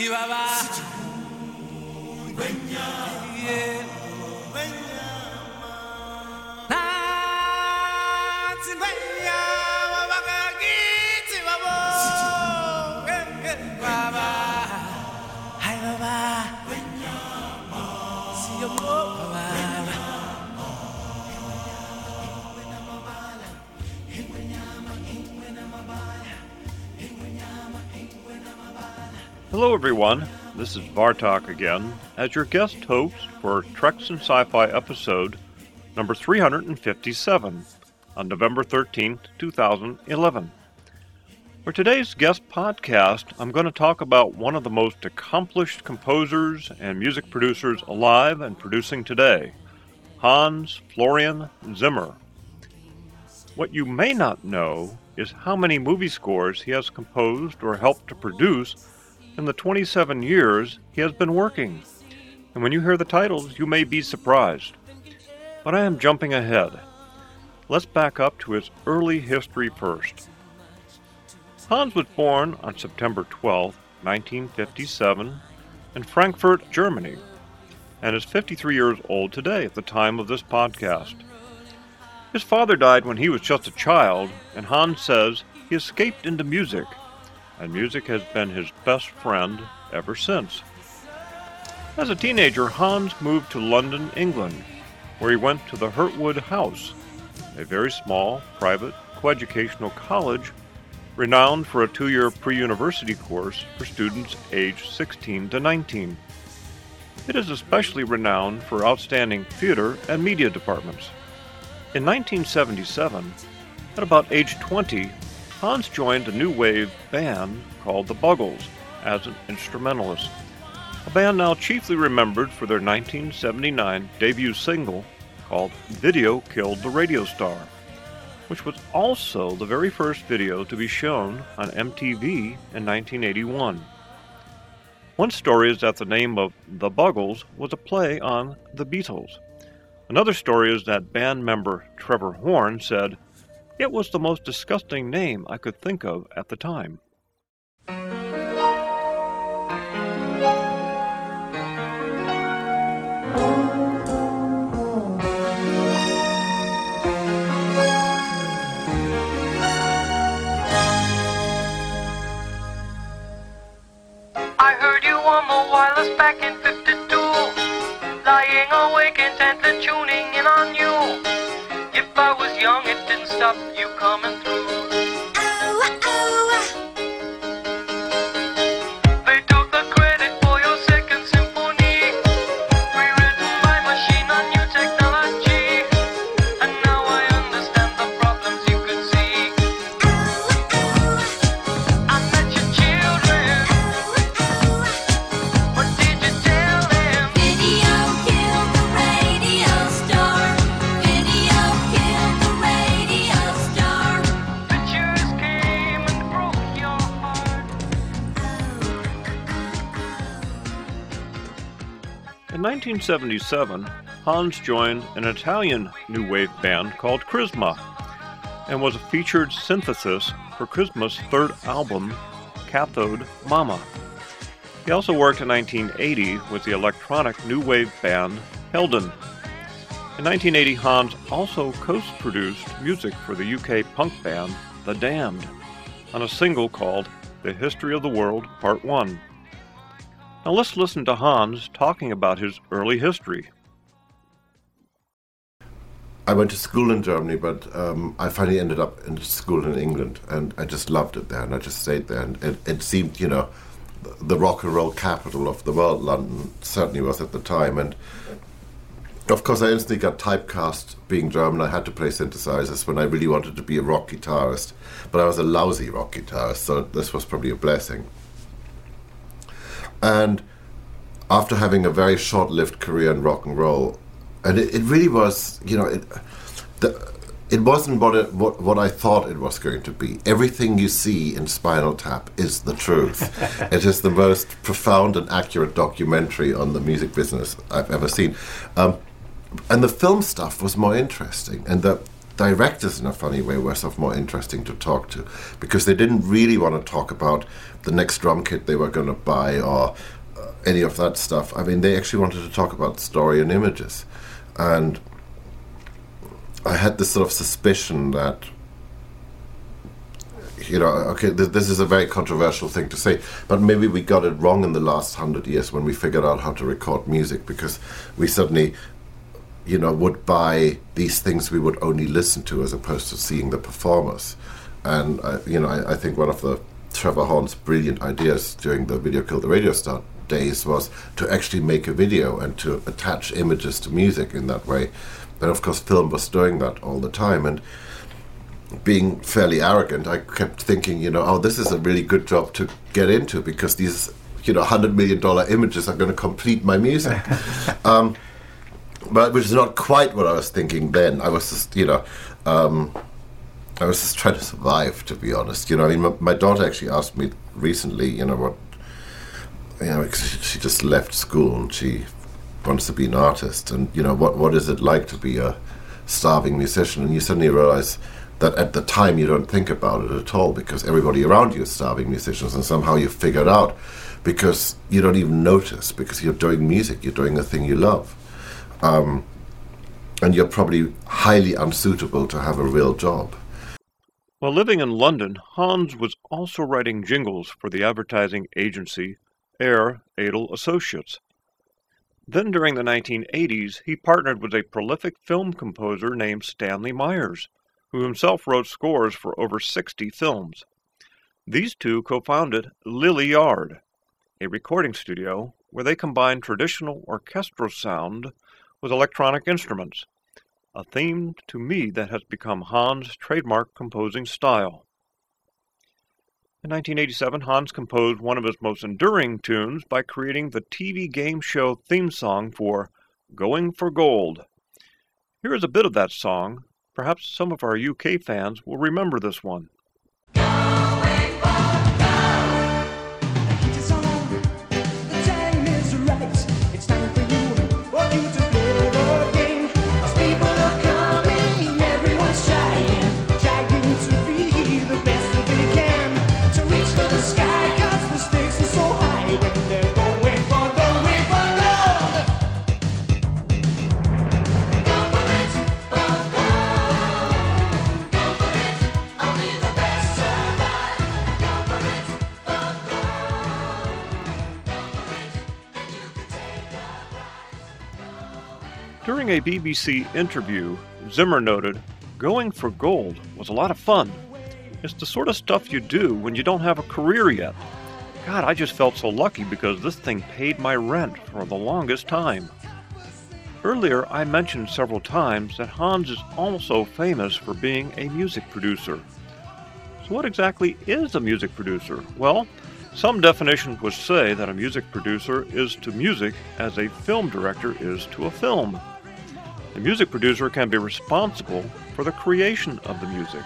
Chihuahua. Hello, everyone. This is Bartok again as your guest host for Treks and Sci Fi episode number 357 on November 13th, 2011. For today's guest podcast, I'm going to talk about one of the most accomplished composers and music producers alive and producing today, Hans Florian Zimmer. What you may not know is how many movie scores he has composed or helped to produce in the 27 years he has been working. And when you hear the titles, you may be surprised. But I am jumping ahead. Let's back up to his early history first. Hans was born on September 12, 1957, in Frankfurt, Germany, and is 53 years old today at the time of this podcast. His father died when he was just a child, and Hans says he escaped into music, and music has been his best friend ever since. As a teenager, Hans moved to London, England, where he went to the Hurtwood House, a very small, private, coeducational college renowned for a two year pre university course for students aged 16 to 19. It is especially renowned for outstanding theater and media departments. In 1977, at about age 20, Hans joined a new wave band called the Buggles as an instrumentalist. A band now chiefly remembered for their 1979 debut single called Video Killed the Radio Star, which was also the very first video to be shown on MTV in 1981. One story is that the name of The Buggles was a play on The Beatles. Another story is that band member Trevor Horn said, It was the most disgusting name I could think of at the time. I heard you on the wireless back in 52. Lying awake intently tuning in on you. If I was young, it didn't stop you coming through. 1977, Hans joined an Italian new wave band called Krisma and was a featured synthesis for Krisma's third album, Cathode Mamma. He also worked in 1980 with the electronic new wave band Helden. In 1980, Hans also co produced music for the UK punk band The Damned on a single called The History of the World Part 1. Now let's listen to Hans talking about his early history. I went to school in Germany, but um, I finally ended up in school in England, and I just loved it there, and I just stayed there, and it, it seemed, you know, the rock and roll capital of the world. London certainly was at the time, and of course, I instantly got typecast. Being German, I had to play synthesizers when I really wanted to be a rock guitarist, but I was a lousy rock guitarist, so this was probably a blessing. And after having a very short-lived career in rock and roll, and it, it really was, you know, it, the, it wasn't what, it, what what I thought it was going to be. Everything you see in Spinal Tap is the truth. it is the most profound and accurate documentary on the music business I've ever seen. Um, and the film stuff was more interesting, and the directors in a funny way were sort of more interesting to talk to because they didn't really want to talk about the next drum kit they were going to buy or uh, any of that stuff. I mean, they actually wanted to talk about story and images. And I had this sort of suspicion that, you know, okay, th- this is a very controversial thing to say, but maybe we got it wrong in the last hundred years when we figured out how to record music because we suddenly, you know, would buy these things we would only listen to as opposed to seeing the performers. And, uh, you know, I, I think one of the Trevor Horn's brilliant ideas during the Video Kill the Radio Star days was to actually make a video and to attach images to music in that way. And of course, film was doing that all the time. And being fairly arrogant, I kept thinking, you know, oh, this is a really good job to get into because these, you know, hundred million dollar images are going to complete my music. um, but which is not quite what I was thinking then. I was just, you know, um, I was just trying to survive, to be honest. You know, I mean, my, my daughter actually asked me recently, you know, what, you know, she she just left school and she wants to be an artist, and you know, what what is it like to be a starving musician? And you suddenly realize that at the time you don't think about it at all because everybody around you is starving musicians, and somehow you figure it out because you don't even notice because you're doing music, you're doing a thing you love Um, and you're probably highly unsuitable to have a real job. While living in London, Hans was also writing jingles for the advertising agency Air Adel Associates. Then during the 1980s, he partnered with a prolific film composer named Stanley Myers, who himself wrote scores for over 60 films. These two co-founded Lillie Yard, a recording studio where they combined traditional orchestral sound with electronic instruments, a theme to me that has become Hans' trademark composing style. In 1987, Hans composed one of his most enduring tunes by creating the TV game show theme song for Going for Gold. Here is a bit of that song. Perhaps some of our UK fans will remember this one. During a BBC interview, Zimmer noted, Going for gold was a lot of fun. It's the sort of stuff you do when you don't have a career yet. God, I just felt so lucky because this thing paid my rent for the longest time. Earlier, I mentioned several times that Hans is also famous for being a music producer. So, what exactly is a music producer? Well, some definitions would say that a music producer is to music as a film director is to a film. The music producer can be responsible for the creation of the music.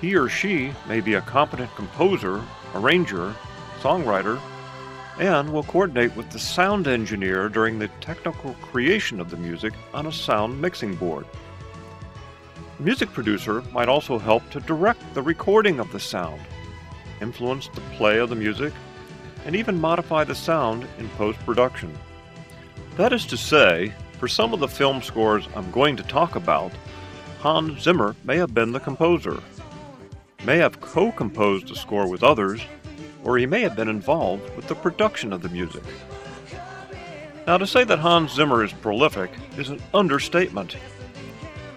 He or she may be a competent composer, arranger, songwriter, and will coordinate with the sound engineer during the technical creation of the music on a sound mixing board. The music producer might also help to direct the recording of the sound, influence the play of the music, and even modify the sound in post production. That is to say, for some of the film scores I'm going to talk about, Hans Zimmer may have been the composer, may have co composed the score with others, or he may have been involved with the production of the music. Now, to say that Hans Zimmer is prolific is an understatement.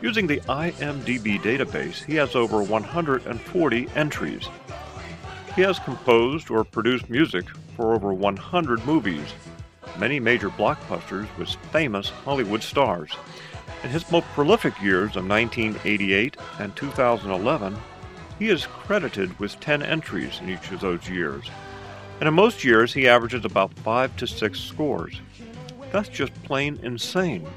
Using the IMDb database, he has over 140 entries. He has composed or produced music for over 100 movies, many major blockbusters with famous Hollywood stars. In his most prolific years of 1988 and 2011, he is credited with 10 entries in each of those years. And in most years, he averages about 5 to 6 scores. That's just plain insane.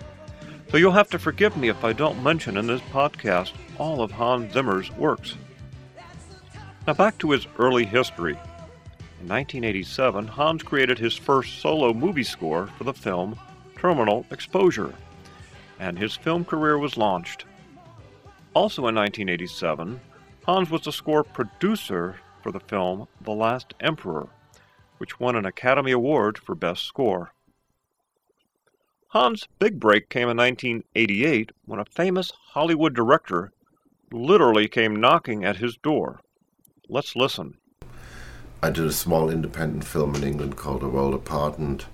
So you'll have to forgive me if I don't mention in this podcast all of Hans Zimmer's works. Now back to his early history. In 1987, Hans created his first solo movie score for the film Terminal Exposure, and his film career was launched. Also in 1987, Hans was the score producer for the film The Last Emperor, which won an Academy Award for Best Score. Hans' big break came in 1988 when a famous Hollywood director literally came knocking at his door. Let's listen. I did a small independent film in England called A World Apart, and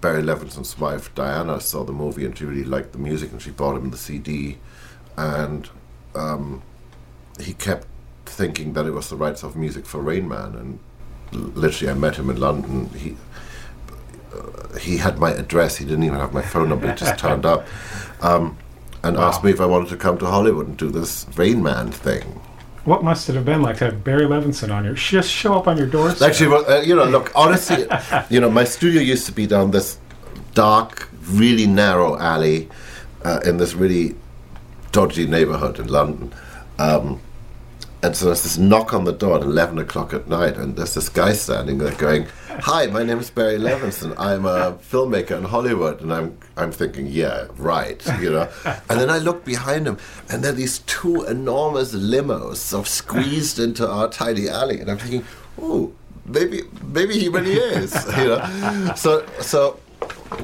Barry Levinson's wife Diana saw the movie and she really liked the music, and she bought him the CD, and um, he kept thinking that it was the rights of music for Rain Man, and literally I met him in London. He uh, he had my address. He didn't even have my phone number. He just turned up um, and asked me if I wanted to come to Hollywood and do this Rain Man thing. What must it have been like to have Barry Levinson on your just show up on your doorstep? Actually, well, uh, you know, look, honestly, you know, my studio used to be down this dark, really narrow alley uh, in this really dodgy neighborhood in London. Um, and so there's this knock on the door at 11 o'clock at night, and there's this guy standing there going, Hi, my name is Barry Levinson. I'm a filmmaker in Hollywood. And I'm, I'm thinking, Yeah, right, you know. and then I look behind him, and there are these two enormous limos sort of squeezed into our tiny alley. And I'm thinking, Oh, maybe, maybe he really is, you know. So, so,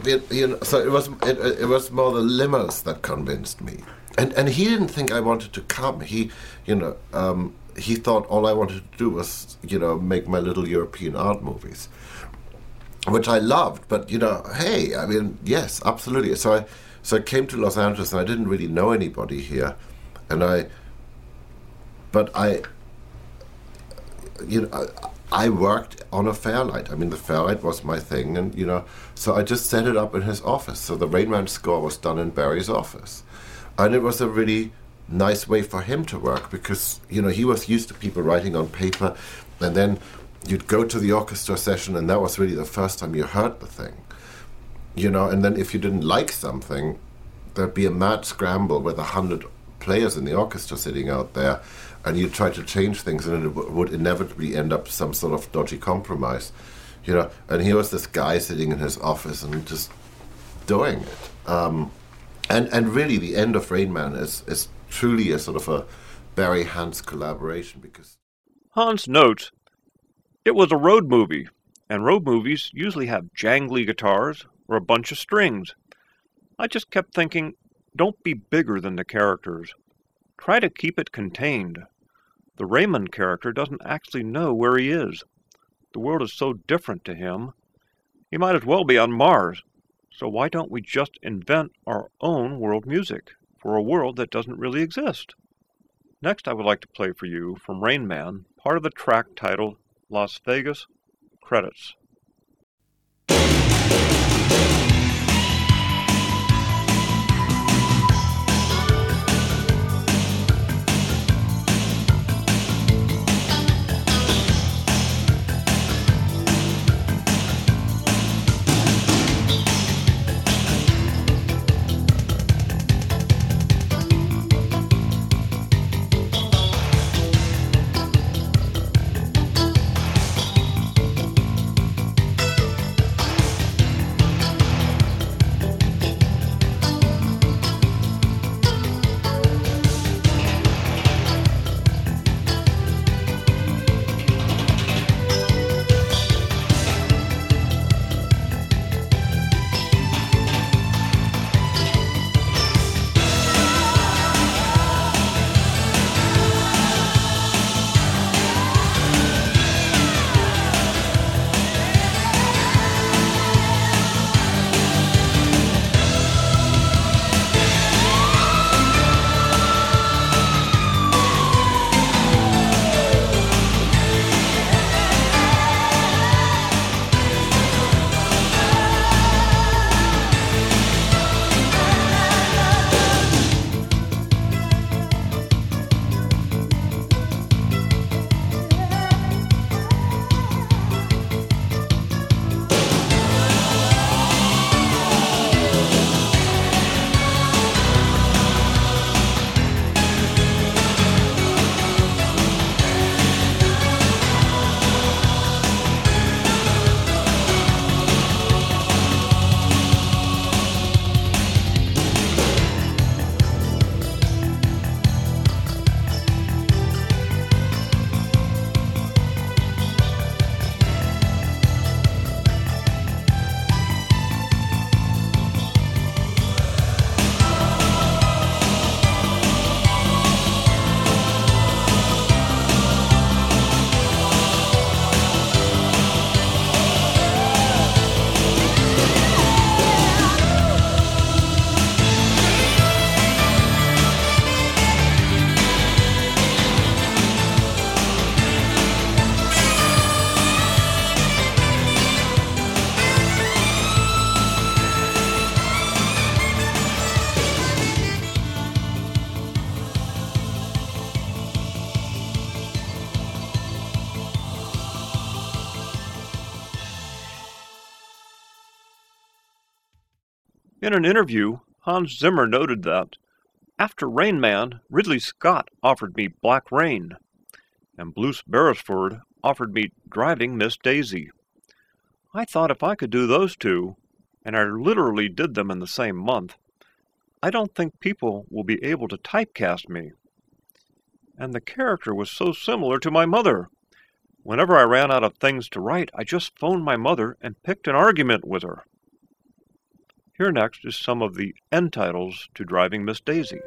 it, you know, so it was, it, it was more the limos that convinced me and and he didn't think I wanted to come. He, you know, um, he thought all I wanted to do was, you know, make my little European art movies, which I loved. But you know, hey, I mean, yes, absolutely. So I, so I came to Los Angeles, and I didn't really know anybody here, and I, but I, you know. I, I worked on a Fairlight. I mean, the Fairlight was my thing, and you know, so I just set it up in his office. So the Rain Man score was done in Barry's office and it was a really nice way for him to work because you know he was used to people writing on paper and then you'd go to the orchestra session and that was really the first time you heard the thing you know and then if you didn't like something there'd be a mad scramble with a hundred players in the orchestra sitting out there and you'd try to change things and it w- would inevitably end up some sort of dodgy compromise you know and here was this guy sitting in his office and just doing it. Um, and and really the end of Rain Man is is truly a sort of a Barry Hans collaboration because Hans notes, It was a road movie, and road movies usually have jangly guitars or a bunch of strings. I just kept thinking, don't be bigger than the characters. Try to keep it contained. The Raymond character doesn't actually know where he is. The world is so different to him. He might as well be on Mars. So why don't we just invent our own world music for a world that doesn't really exist? Next, I would like to play for you from Rain Man, part of the track titled Las Vegas Credits. In an interview, Hans Zimmer noted that after Rain Man, Ridley Scott offered me Black Rain, and Bruce Beresford offered me Driving Miss Daisy. I thought if I could do those two, and I literally did them in the same month, I don't think people will be able to typecast me. And the character was so similar to my mother. Whenever I ran out of things to write, I just phoned my mother and picked an argument with her. Here next is some of the end titles to Driving Miss Daisy.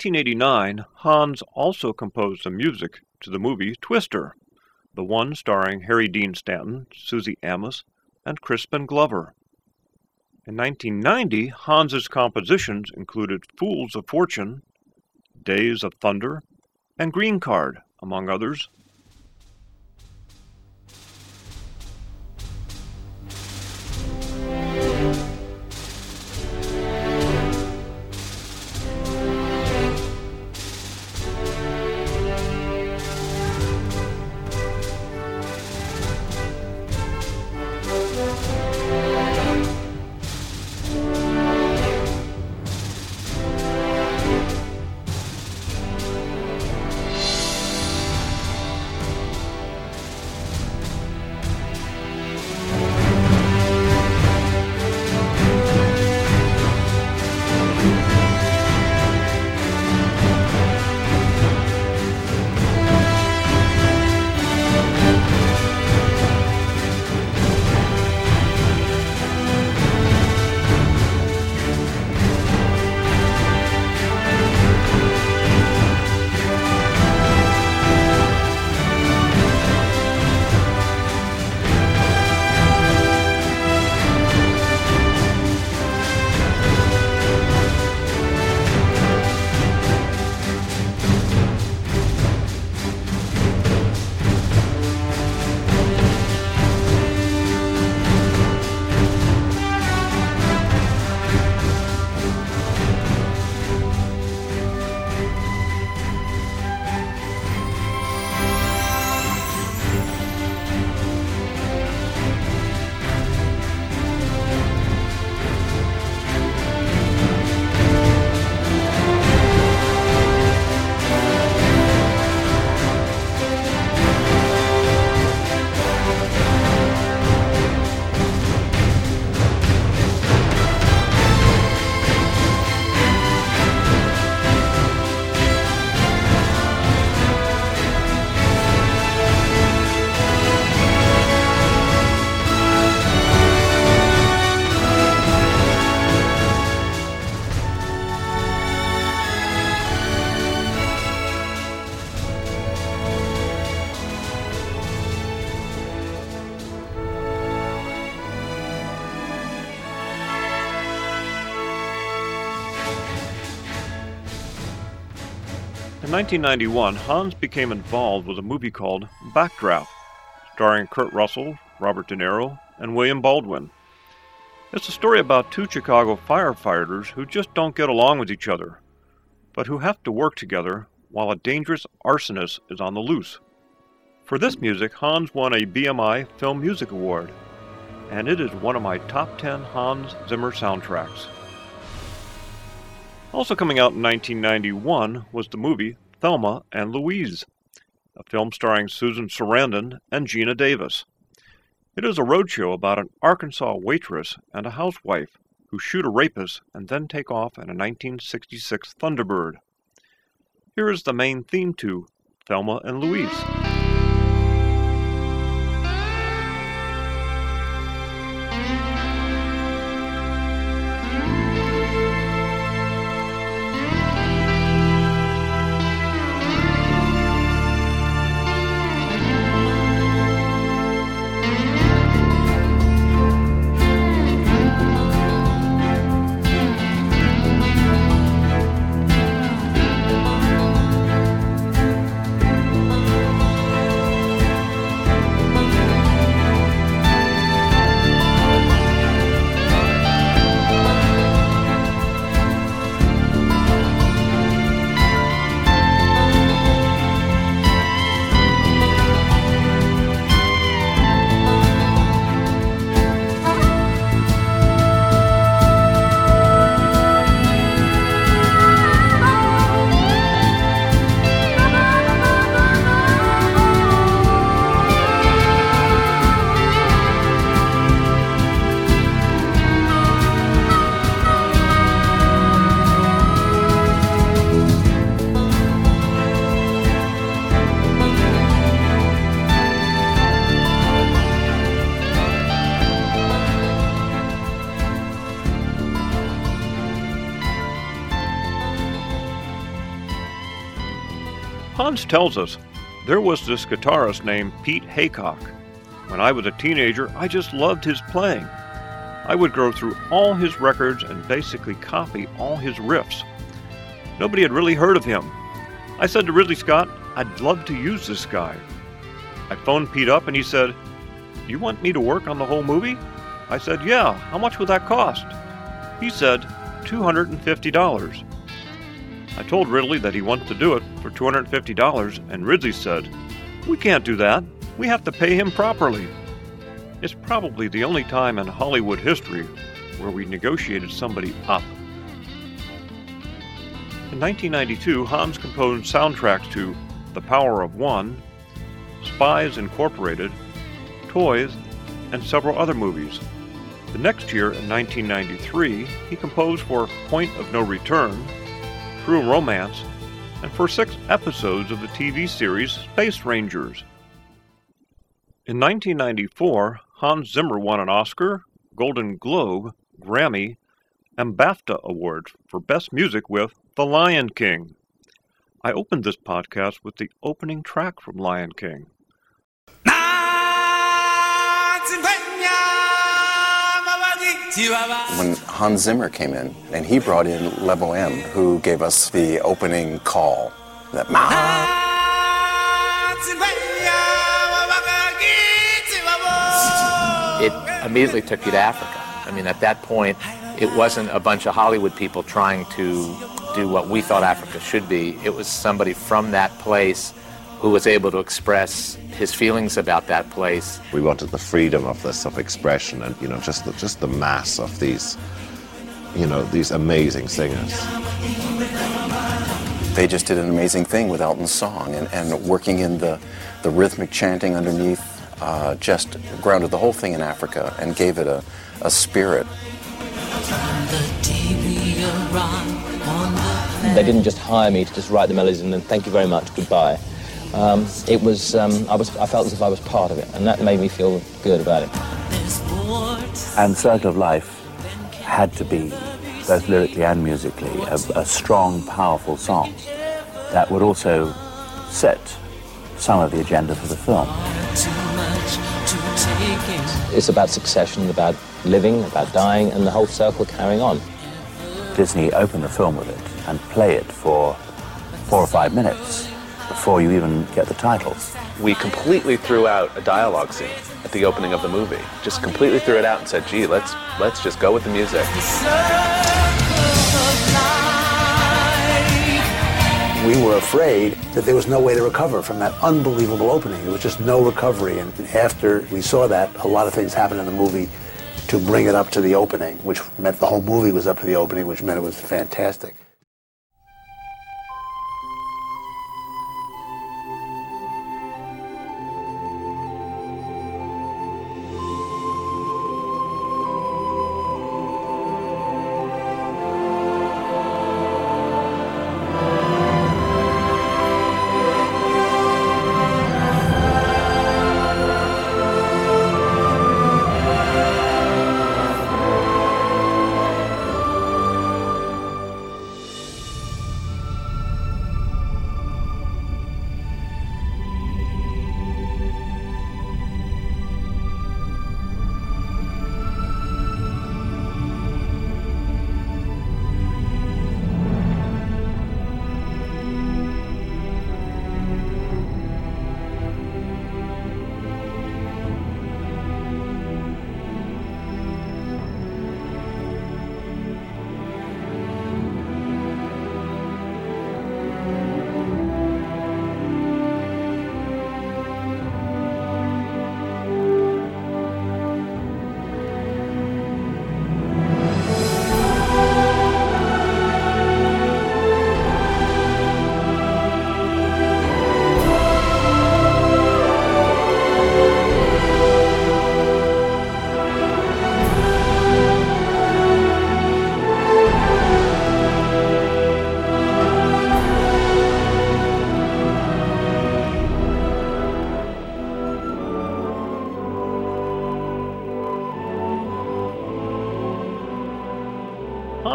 1989, Hans also composed the music to the movie Twister, the one starring Harry Dean Stanton, Suzy Amis, and Crispin Glover. In 1990, Hans's compositions included Fools of Fortune, Days of Thunder, and Green Card, among others. 1991, Hans became involved with a movie called Backdraft, starring Kurt Russell, Robert De Niro, and William Baldwin. It's a story about two Chicago firefighters who just don't get along with each other, but who have to work together while a dangerous arsonist is on the loose. For this music, Hans won a BMI Film Music Award, and it is one of my top 10 Hans Zimmer soundtracks. Also coming out in 1991 was the movie Thelma and Louise, a film starring Susan Sarandon and Geena Davis. It is a roadshow about an Arkansas waitress and a housewife who shoot a rapist and then take off in a 1966 Thunderbird. Here is the main theme to Thelma and Louise. Hans tells us there was this guitarist named Pete Haycock. When I was a teenager, I just loved his playing. I would go through all his records and basically copy all his riffs. Nobody had really heard of him. I said to Ridley Scott, I'd love to use this guy. I phoned Pete up and he said, You want me to work on the whole movie? I said, Yeah, how much would that cost? He said, $250. I told Ridley that he wanted to do it for $250, and Ridley said, We can't do that. We have to pay him properly. It's probably the only time in Hollywood history where we negotiated somebody up. In 1992, Hans composed soundtracks to The Power of One, Spies Incorporated, Toys, and several other movies. The next year, in 1993, he composed for Point of No Return, True Romance, and for six episodes of the TV series Space Rangers. In 1994, Hans Zimmer won an Oscar, Golden Globe, Grammy, and BAFTA awards for Best Music with The Lion King. I opened this podcast with the opening track from Lion King. When Hans Zimmer came in, and he brought in Lebo M, who gave us the opening call. That it immediately took you to Africa. I mean, at that point, it wasn't a bunch of Hollywood people trying to do what we thought Africa should be. It was somebody from that place who was able to express his feelings about that place. We wanted the freedom of this of expression and you know just the, just the mass of these you know these amazing singers. they just did an amazing thing with Elton's song, and, and working in the, the rhythmic chanting underneath uh, just grounded the whole thing in Africa and gave it a, a spirit. They didn't just hire me to just write the melodies and then thank you very much, goodbye. Um, it was, um, I was, I felt as if I was part of it, and that made me feel good about it. And Circle of Life had to be, both lyrically and musically, a, a strong, powerful song that would also set some of the agenda for the film. It's about succession, about living, about dying, and the whole circle carrying on. Disney opened the film with it and play it for four or five minutes before you even get the titles. we completely threw out a dialogue scene at the opening of the movie. Just completely threw it out and said, "Gee, let's let's just go with the music." We were afraid that there was no way to recover from that unbelievable opening. There was just no recovery. And after we saw that, a lot of things happened in the movie to bring it up to the opening, which meant the whole movie was up to the opening, which meant it was fantastic.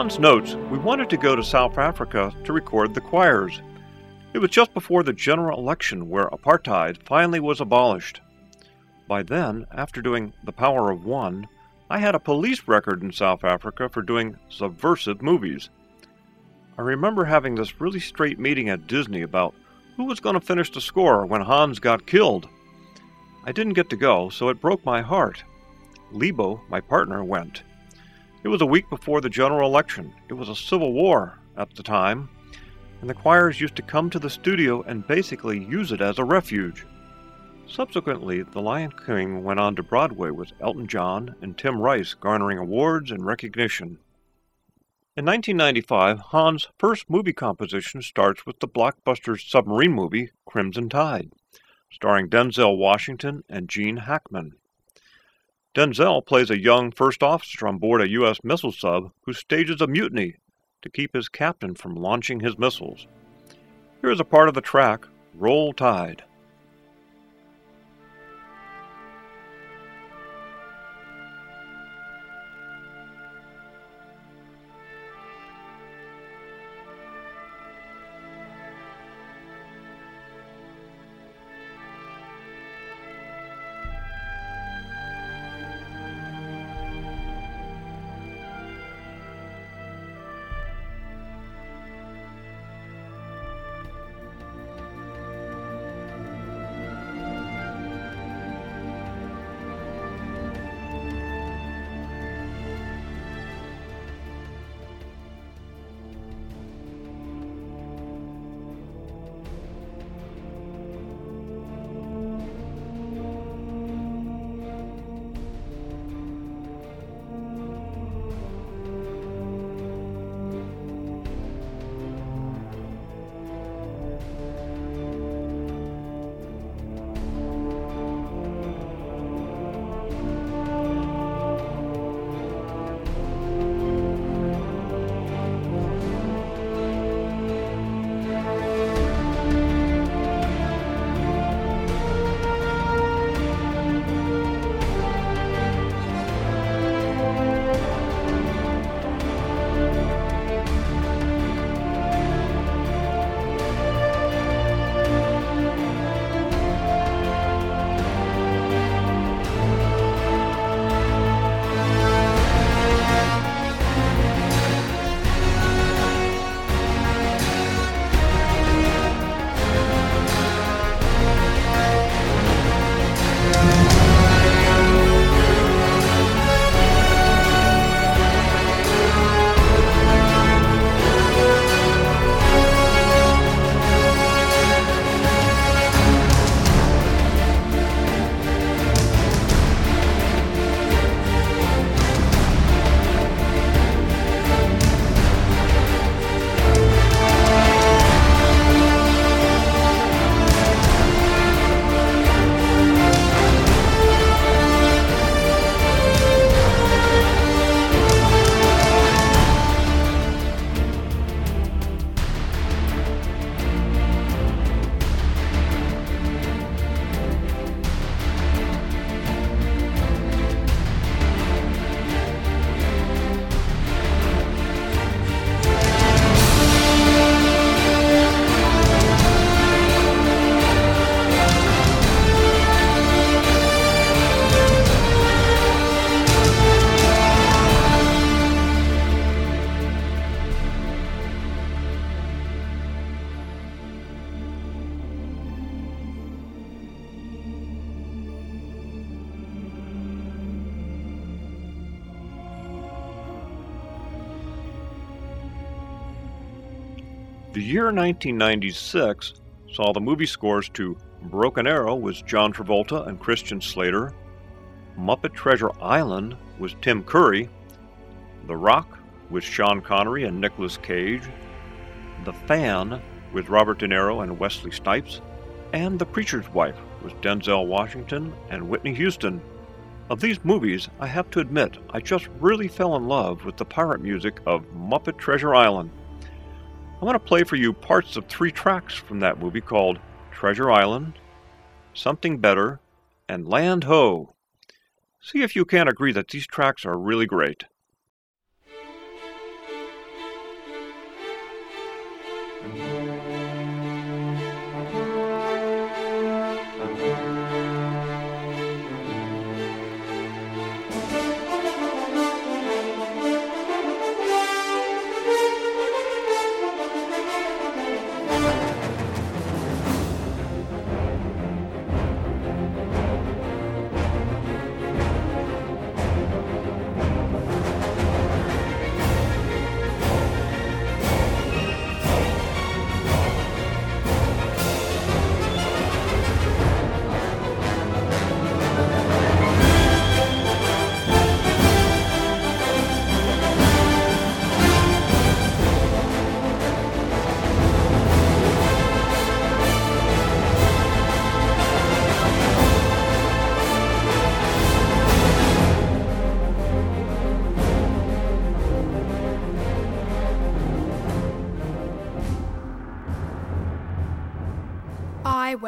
Hans notes we wanted to go to South Africa to record the choirs. It was just before the general election where apartheid finally was abolished. By then, after doing The Power of One, I had a police record in South Africa for doing subversive movies. I remember having this really straight meeting at Disney about who was going to finish the score when Hans got killed. I didn't get to go, so it broke my heart. Lebo, my partner, went. It was a week before the general election. It was a civil war at the time, and the choirs used to come to the studio and basically use it as a refuge. Subsequently, The Lion King went on to Broadway with Elton John and Tim Rice garnering awards and recognition. In 1995, Hans' first movie composition starts with the blockbuster submarine movie Crimson Tide, starring Denzel Washington and Gene Hackman. Denzel plays a young first officer on board a U.S. missile sub who stages a mutiny to keep his captain from launching his missiles. Here is a part of the track, Roll Tide. Year 1996 saw the movie scores to Broken Arrow with John Travolta and Christian Slater, Muppet Treasure Island was Tim Curry, The Rock with Sean Connery and Nicolas Cage, The Fan with Robert De Niro and Wesley Snipes, and The Preacher's Wife with Denzel Washington and Whitney Houston. Of these movies, I have to admit I just really fell in love with the pirate music of Muppet Treasure Island. I want to play for you parts of three tracks from that movie called Treasure Island, Something Better, and Land Ho. See if you can't agree that these tracks are really great. I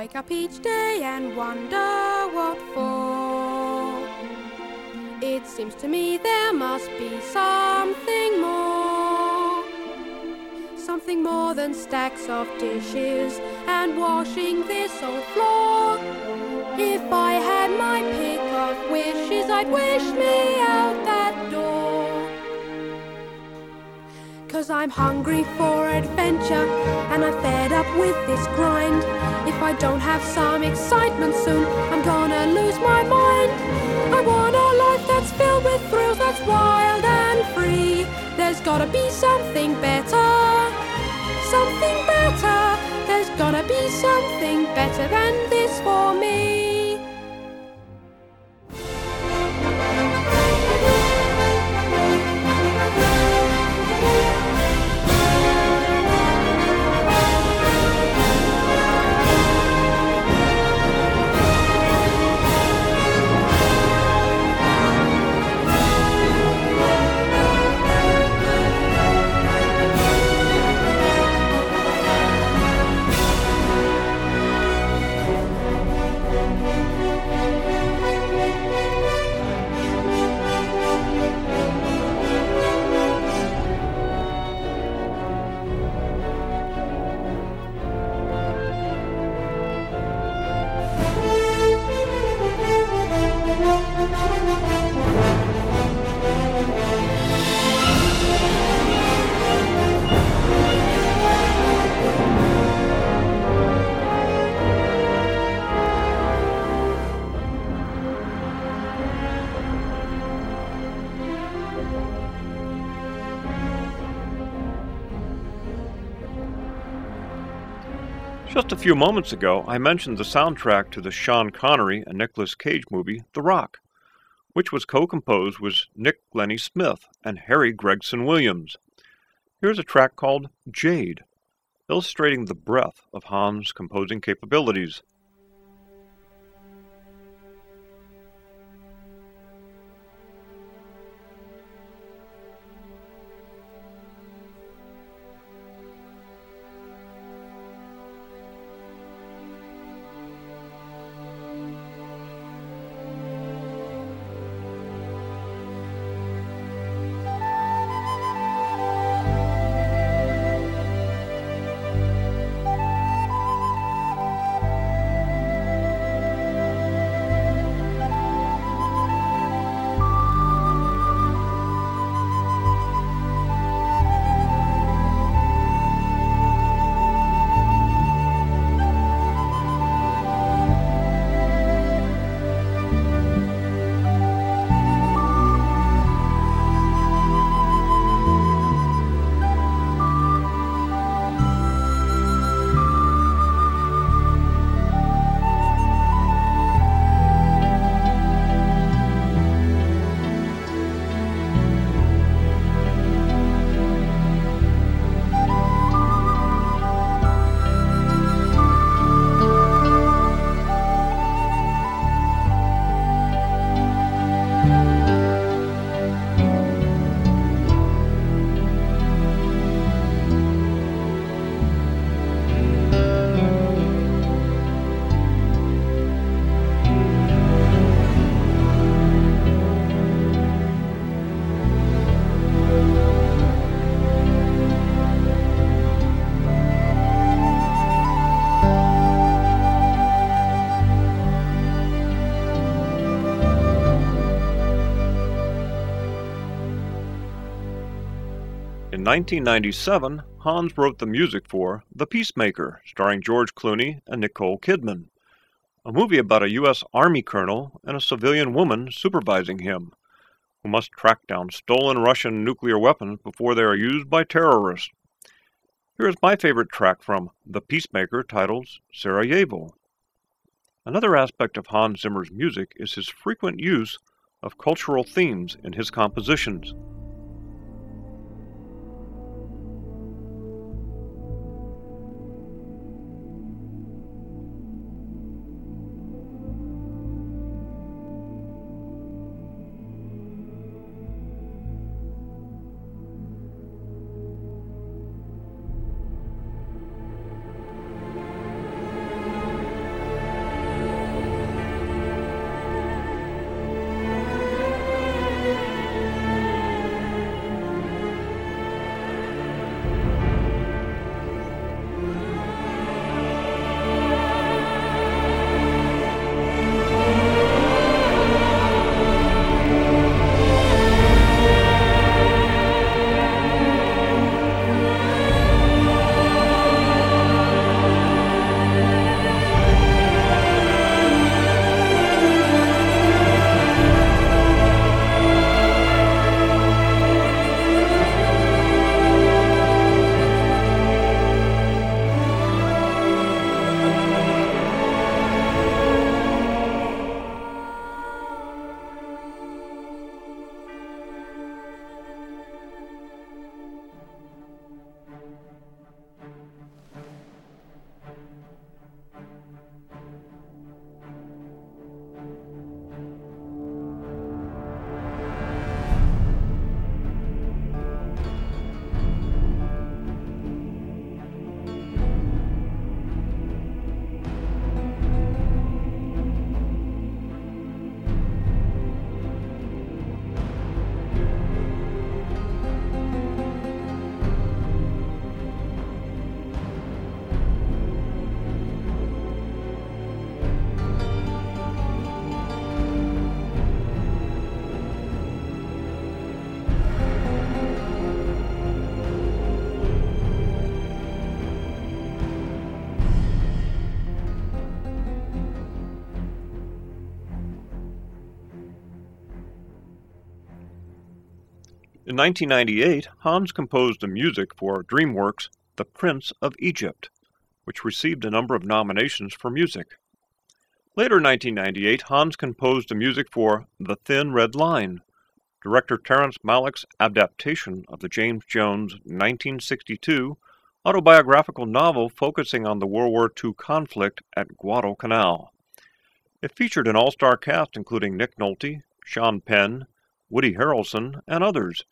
wake up each day and wonder what for. It seems to me there must be something more. Something more than stacks of dishes and washing this old floor. If I had my pick of wishes, I'd wish me out that door. Cause I'm hungry for adventure and I'm fed up with this grind. If I don't have some excitement soon, I'm gonna lose my mind. I want a life that's filled with thrills, that's wild and free. There's gotta be something better, something better. There's gotta be something better than this for me. Just a few moments ago, I mentioned the soundtrack to the Sean Connery and Nicolas Cage movie, The Rock, which was co composed with Nick Glennie Smith and Harry Gregson Williams. Here's a track called Jade, illustrating the breadth of Hans' composing capabilities. 1997, Hans wrote the music for The Peacemaker, starring George Clooney and Nicole Kidman, a movie about a U.S. Army colonel and a civilian woman supervising him, who must track down stolen Russian nuclear weapons before they are used by terrorists. Here is my favorite track from The Peacemaker titled Sarajevo. Another aspect of Hans Zimmer's music is his frequent use of cultural themes in his compositions. 1998, Hans composed the music for DreamWorks' The Prince of Egypt, which received a number of nominations for music. Later in 1998, Hans composed the music for The Thin Red Line, director Terrence Malick's adaptation of the James Jones 1962 autobiographical novel focusing on the World War II conflict at Guadalcanal. It featured an all star cast including Nick Nolte, Sean Penn, Woody Harrelson, and others,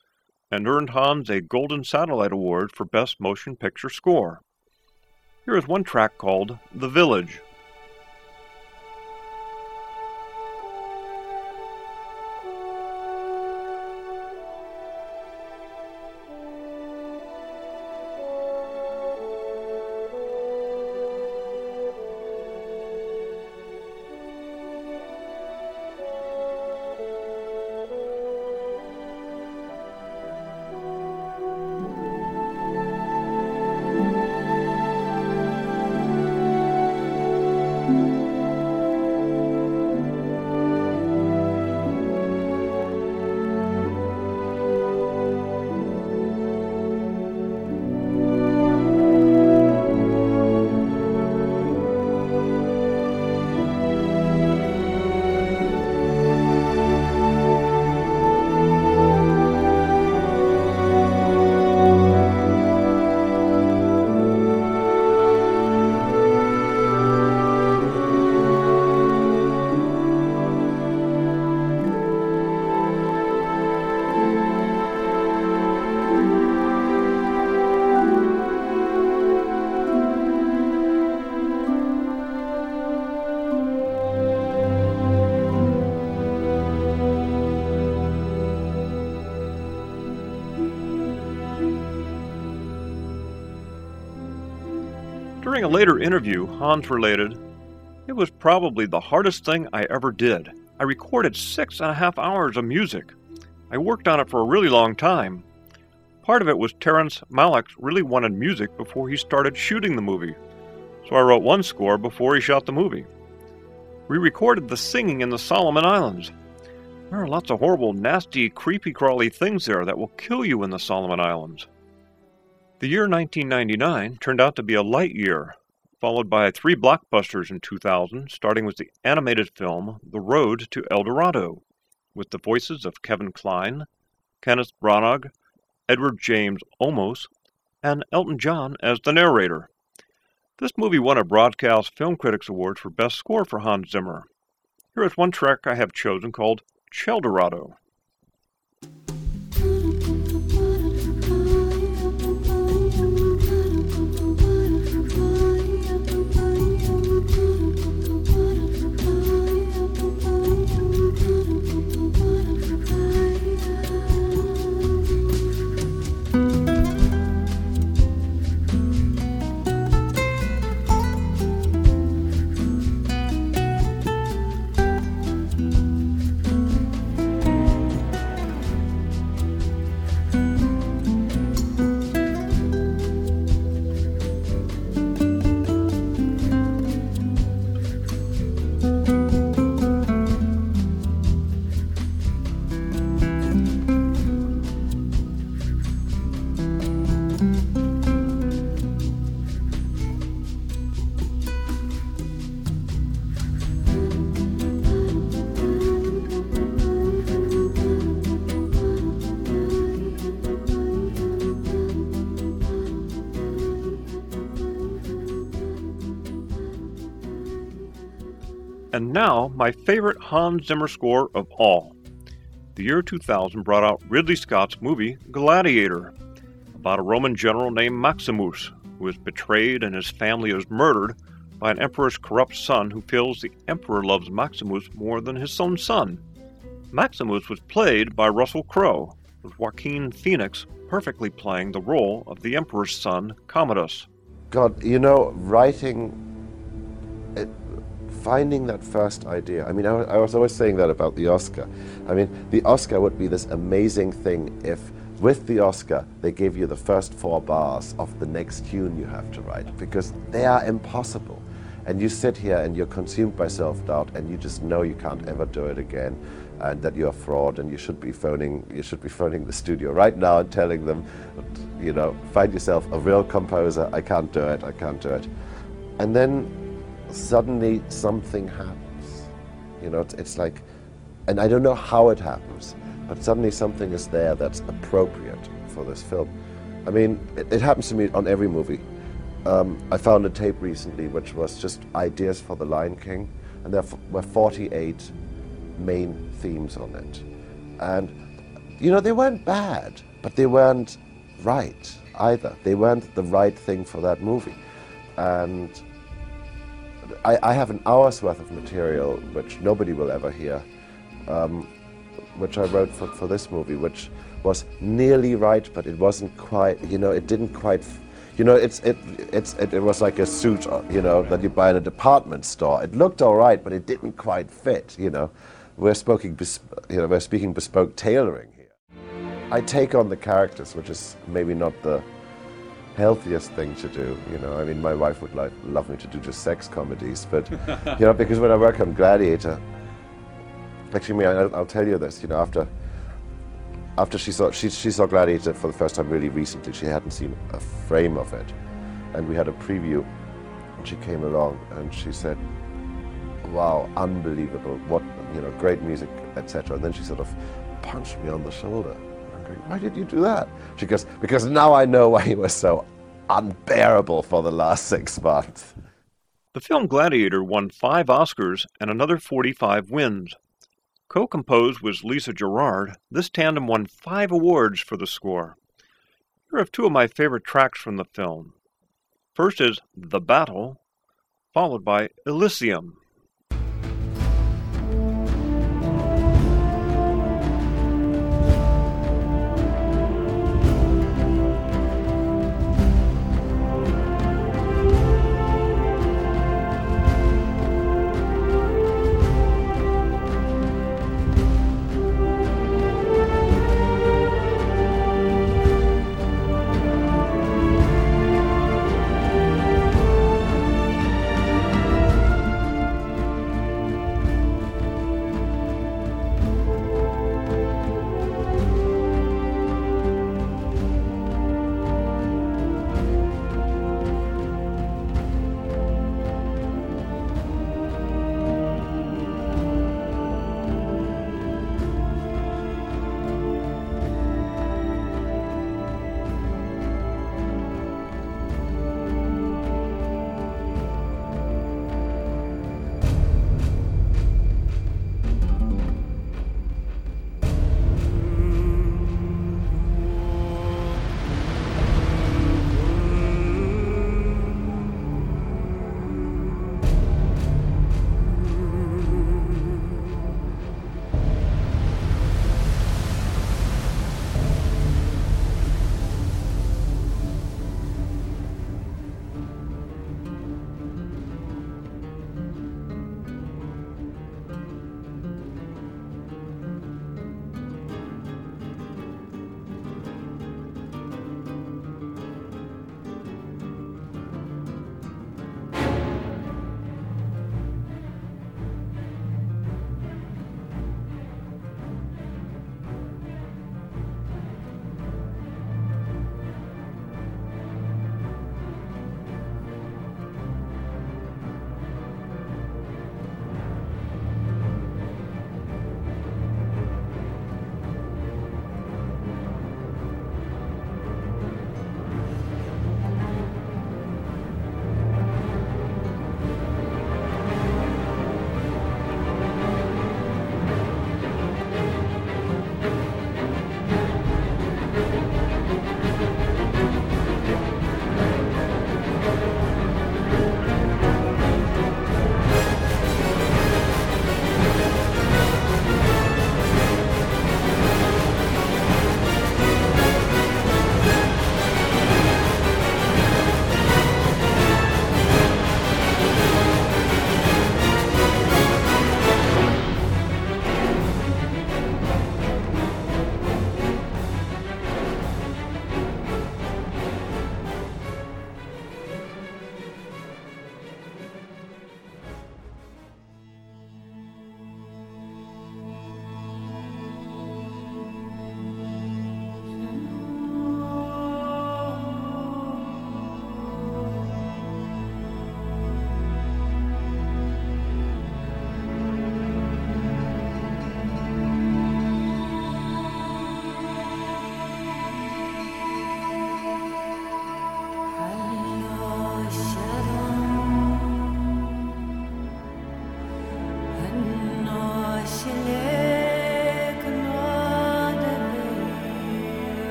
and earned Hans a Golden Satellite Award for Best Motion Picture Score. Here is one track called The Village. During a later interview, Hans related, It was probably the hardest thing I ever did. I recorded six and a half hours of music. I worked on it for a really long time. Part of it was Terrence Malick really wanted music before he started shooting the movie, so I wrote one score before he shot the movie. We recorded the singing in the Solomon Islands. There are lots of horrible, nasty, creepy crawly things there that will kill you in the Solomon Islands. The year 1999 turned out to be a light year, followed by three blockbusters in 2000, starting with the animated film The Road to El Dorado, with the voices of Kevin Kline, Kenneth Branagh, Edward James Olmos, and Elton John as the narrator. This movie won a Broadcast Film Critics Award for Best Score for Hans Zimmer. Here is one track I have chosen called Cheldorado. And now, my favorite Hans Zimmer score of all. The year 2000 brought out Ridley Scott's movie Gladiator, about a Roman general named Maximus, who is betrayed and his family is murdered by an emperor's corrupt son who feels the emperor loves Maximus more than his own son. Maximus was played by Russell Crowe, with Joaquin Phoenix perfectly playing the role of the emperor's son, Commodus. God, you know, writing, it, finding that first idea. I mean, I, I was always saying that about the Oscar. I mean, the Oscar would be this amazing thing if, with the Oscar, they gave you the first four bars of the next tune you have to write, because they are impossible. And you sit here and you're consumed by self doubt, and you just know you can't ever do it again. and that you're a fraud and you should be phoning you should be phoning the studio right now and telling them you know find yourself a real composer I can't do it I can't do it and then suddenly something happens you know it's, it's like and I don't know how it happens but suddenly something is there that's appropriate for this film I mean it, it happens to me on every movie um, I found a tape recently which was just ideas for The Lion King, and there were 48 main themes on it. And, you know, they weren't bad, but they weren't right either. They weren't the right thing for that movie. And I, I have an hour's worth of material which nobody will ever hear, um, which I wrote for, for this movie, which was nearly right, but it wasn't quite, you know, it didn't quite you know, it's it it's it, it was like a suit, uh, you know, that you buy in a department store. It looked all right, but it didn't quite fit. You know, we're speaking, you know, we're speaking bespoke tailoring here. I take on the characters, which is maybe not the healthiest thing to do. You know, I mean, my wife would like love me to do just sex comedies, but you know, because when I work on Gladiator, actually, me, I'll, I'll tell you this. You know, after after she saw she, she saw Gladiator for the first time really recently, she hadn't seen a frame of it, and we had a preview. And she came along and she said, "Wow, unbelievable! What you know, great music, etc." And then she sort of punched me on the shoulder. "Why did you do that?" She goes, "Because now I know why you were so unbearable for the last six months." The film Gladiator won five Oscars and another 45 wins. Co composed was Lisa Gerrard. This tandem won five awards for the score. Here are two of my favorite tracks from the film. First is The Battle, followed by Elysium.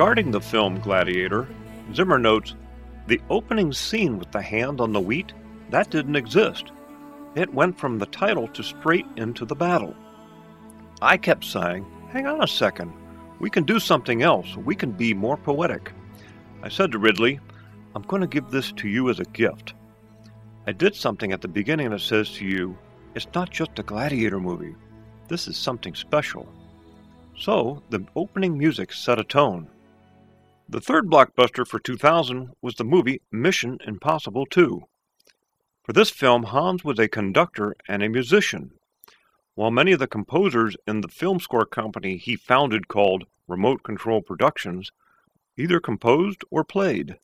Regarding the film Gladiator, Zimmer notes the opening scene with the hand on the wheat, that didn't exist. It went from the title to straight into the battle. I kept saying, hang on a second, we can do something else, we can be more poetic. I said to Ridley, I'm going to give this to you as a gift. I did something at the beginning that says to you, it's not just a gladiator movie. This is something special. So, the opening music set a tone. The third blockbuster for 2000 was the movie Mission Impossible 2. For this film, Hans was a conductor and a musician, while many of the composers in the film score company he founded called Remote Control Productions either composed or played.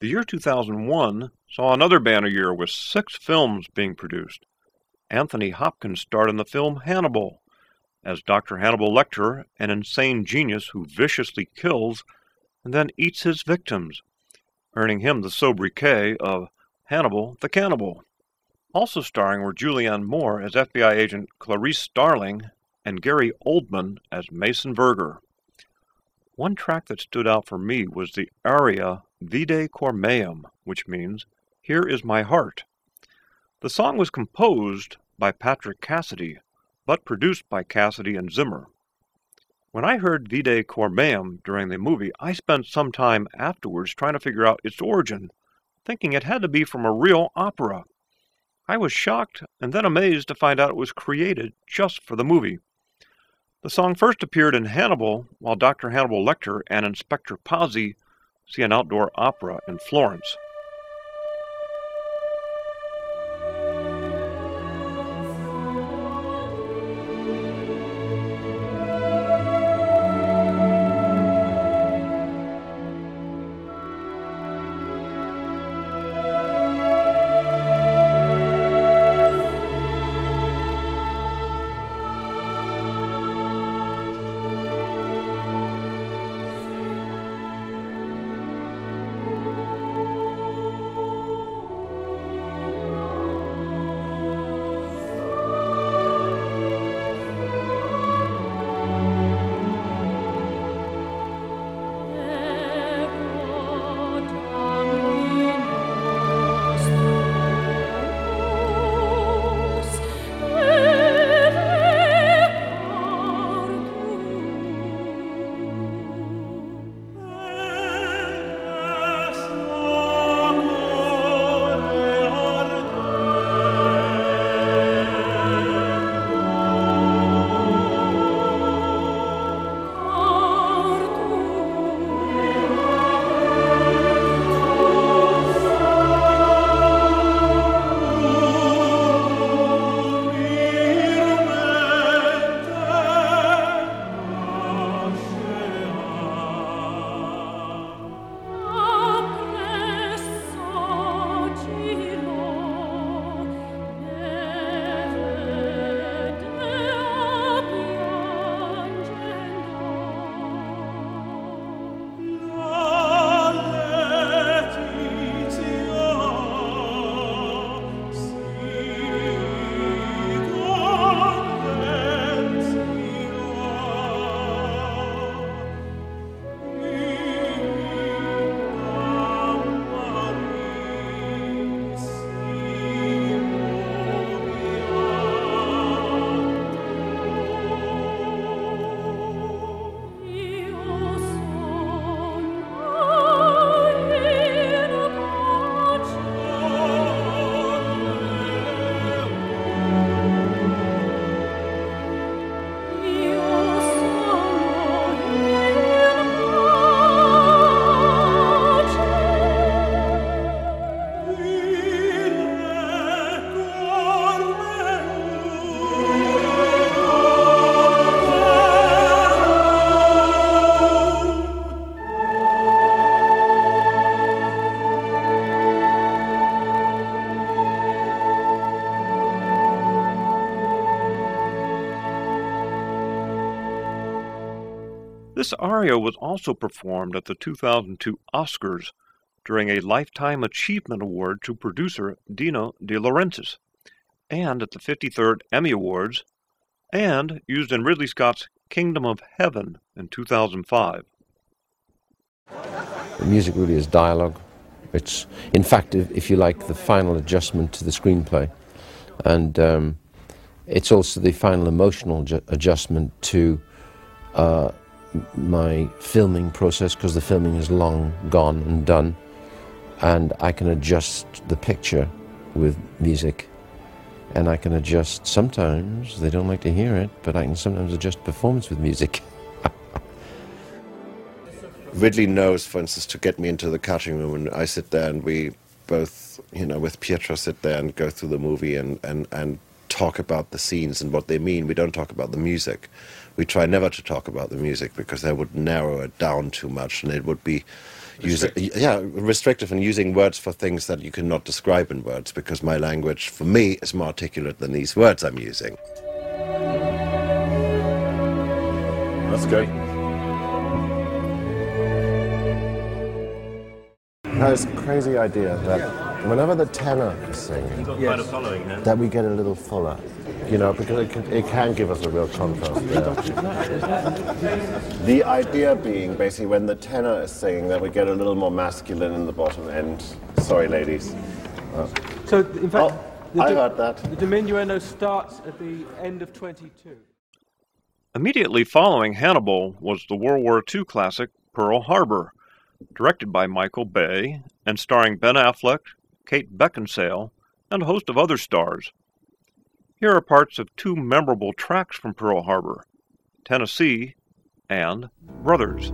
The year 2001 saw another banner year with six films being produced. Anthony Hopkins starred in the film Hannibal as Dr. Hannibal Lecter, an insane genius who viciously kills and then eats his victims, earning him the sobriquet of Hannibal the Cannibal. Also starring were Julianne Moore as FBI agent Clarice Starling and Gary Oldman as Mason Verger. One track that stood out for me was the aria Vide Cor Meum, which means, Here is my heart. The song was composed by Patrick Cassidy, but produced by Cassidy and Zimmer. When I heard Vide Cor Meum during the movie, I spent some time afterwards trying to figure out its origin, thinking it had to be from a real opera. I was shocked and then amazed to find out it was created just for the movie. The song first appeared in Hannibal while Dr. Hannibal Lecter and Inspector Pazzi see an outdoor opera in Florence. Aria was also performed at the 2002 Oscars during a Lifetime Achievement Award to producer Dino De Laurentiis, and at the 53rd Emmy Awards, and used in Ridley Scott's Kingdom of Heaven in 2005. music really is dialogue. It's, in fact, if, if you like, the final adjustment to the screenplay. And um, it's also the final emotional ju- adjustment to uh, my filming process because the filming is long gone and done. And I can adjust the picture with music. And I can adjust, sometimes they don't like to hear it, but I can sometimes adjust performance with music. Ridley knows, for instance, to get me into the cutting room, and I sit there and we both, you know, with Pietro sit there and go through the movie and, and, and talk about the scenes and what they mean. We don't talk about the music. We try never to talk about the music because that would narrow it down too much and it would be using, yeah, restrictive and using words for things that you cannot describe in words because my language, for me, is more articulate than these words I'm using. That's good. Now, it's a crazy idea that whenever the tenor is singing, Yes. that we get a little fuller, you know, because it can, it can give us a real contrast. Yeah. the idea being basically when the tenor is singing that we get a little more masculine in the bottom end. Sorry, ladies. Uh, So, in fact, the, I di- heard that. the diminuendo starts at the end of 22. Immediately following Hannibal was the World War II classic Pearl Harbor, directed by Michael Bay and starring Ben Affleck, Kate Beckinsale, and a host of other stars. Here are parts of two memorable tracks from Pearl Harbor Tennessee and Brothers.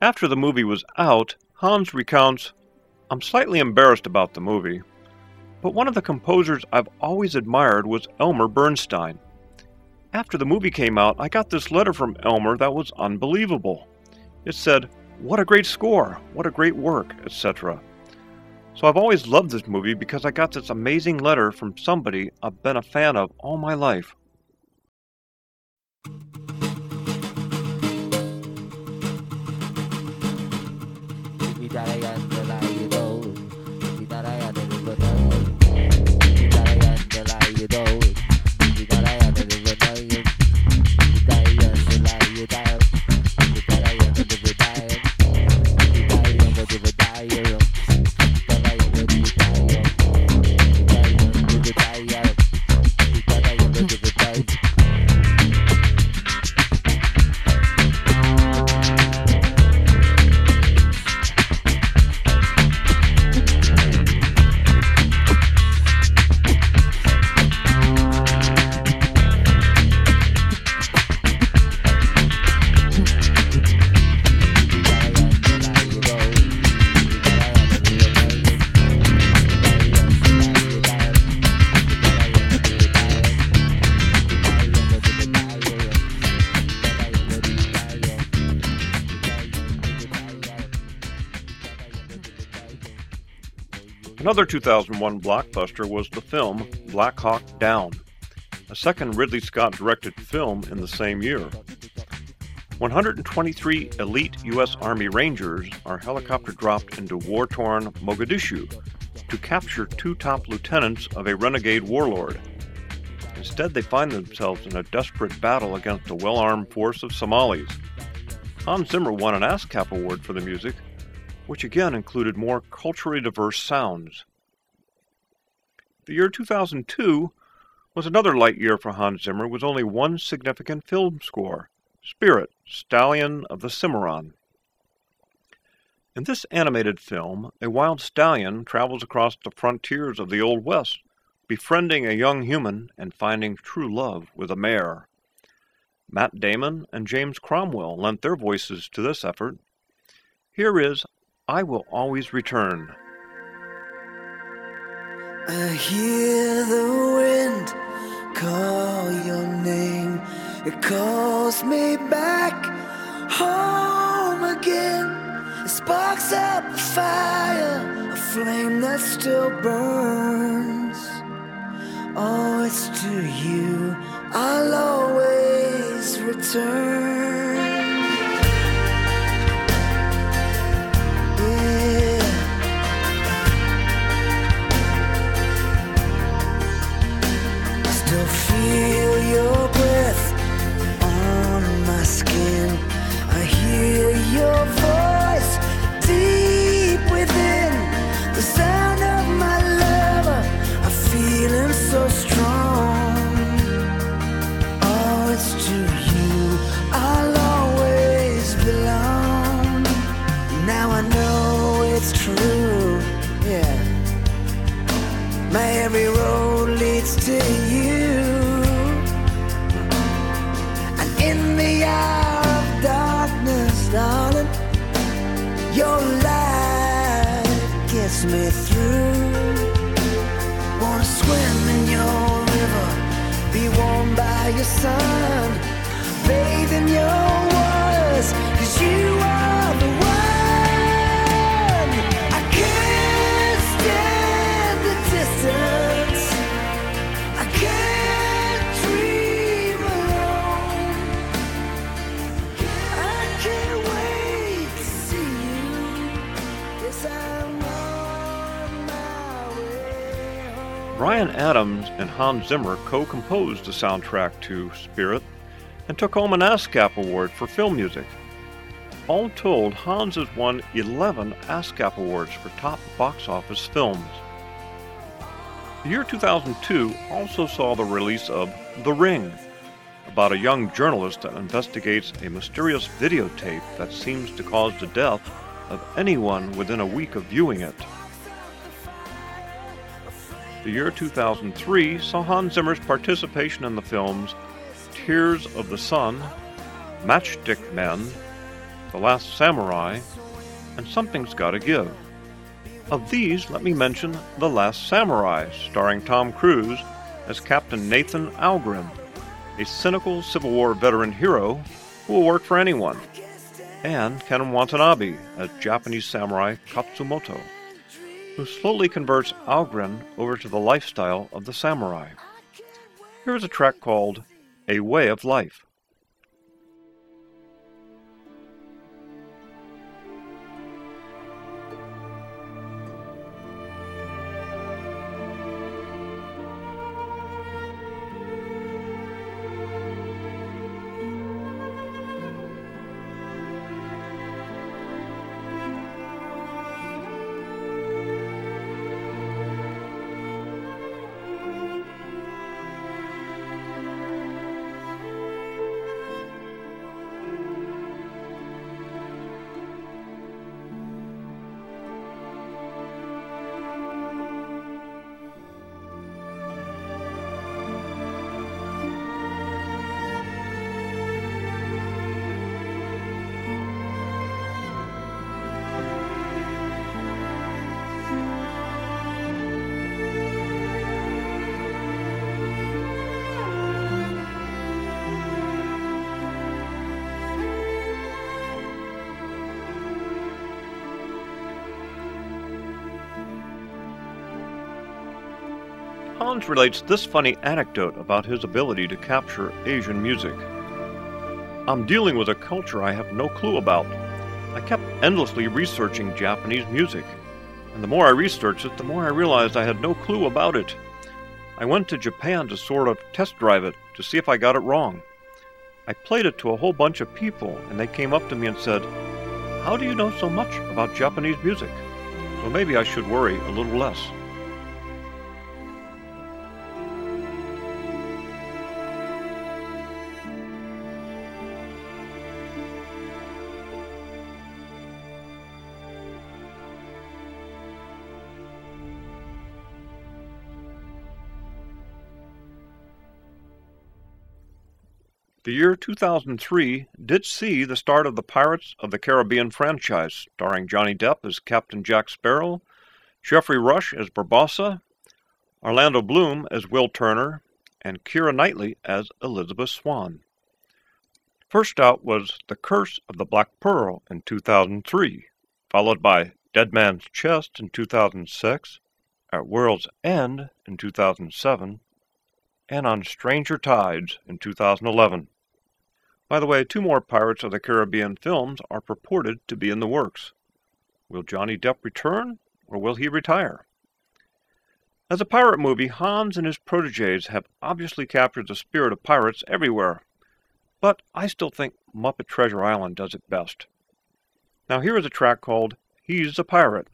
After the movie was out, Hans recounts I'm slightly embarrassed about the movie. But one of the composers I've always admired was Elmer Bernstein. After the movie came out, I got this letter from Elmer that was unbelievable. It said, What a great score! What a great work, etc. So I've always loved this movie because I got this amazing letter from somebody I've been a fan of all my life. Thank you. Another 2001 blockbuster was the film Black Hawk Down, a second Ridley Scott directed film in the same year. 123 elite U.S. Army Rangers are helicopter dropped into war torn Mogadishu to capture two top lieutenants of a renegade warlord. Instead, they find themselves in a desperate battle against a well armed force of Somalis. Hans Zimmer won an ASCAP award for the music, which again included more culturally diverse sounds. The year 2002 was another light year for Hans Zimmer with only one significant film score Spirit, Stallion of the Cimarron. In this animated film, a wild stallion travels across the frontiers of the Old West, befriending a young human and finding true love with a mare. Matt Damon and James Cromwell lent their voices to this effort. Here is I Will Always Return. I hear the wind call your name. It calls me back home again. It sparks up a fire, a flame that still burns. Oh, it's to you I'll always return. Still Bryan Adams and Hans Zimmer co composed the soundtrack to Spirit and took home an ASCAP award for film music. All told, Hans has won 11 ASCAP awards for top box office films. The year 2002 also saw the release of The Ring, about a young journalist that investigates a mysterious videotape that seems to cause the death of anyone within a week of viewing it. The year 2003 saw Hans Zimmer's participation in the films Tears of the Sun, Matchstick Men, The Last Samurai, and Something's Gotta Give. Of these, let me mention The Last Samurai, starring Tom Cruise as Captain Nathan Algren, a cynical Civil War veteran hero who will work for anyone, and Ken Watanabe as Japanese samurai Katsumoto, who slowly converts Algren over to the lifestyle of the samurai. Here is a track called A Way of Life. Hans relates this funny anecdote about his ability to capture Asian music. I'm dealing with a culture I have no clue about. I kept endlessly researching Japanese music, and the more I researched it, the more I realized I had no clue about it. I went to Japan to sort of test drive it to see if I got it wrong. I played it to a whole bunch of people, and they came up to me and said, How do you know so much about Japanese music? So maybe I should worry a little less. The year 2003 did see the start of the Pirates of the Caribbean franchise, starring Johnny Depp as Captain Jack Sparrow, Geoffrey Rush as Barbossa, Orlando Bloom as Will Turner, and Keira Knightley as Elizabeth Swann. First out was The Curse of the Black Pearl in 2003, followed by Dead Man's Chest in 2006, At World's End in 2007, and on Stranger Tides in 2011. By the way, two more Pirates of the Caribbean films are purported to be in the works. Will Johnny Depp return, or will he retire? As a pirate movie, Hans and his proteges have obviously captured the spirit of pirates everywhere, but I still think Muppet Treasure Island does it best. Now here is a track called He's a Pirate.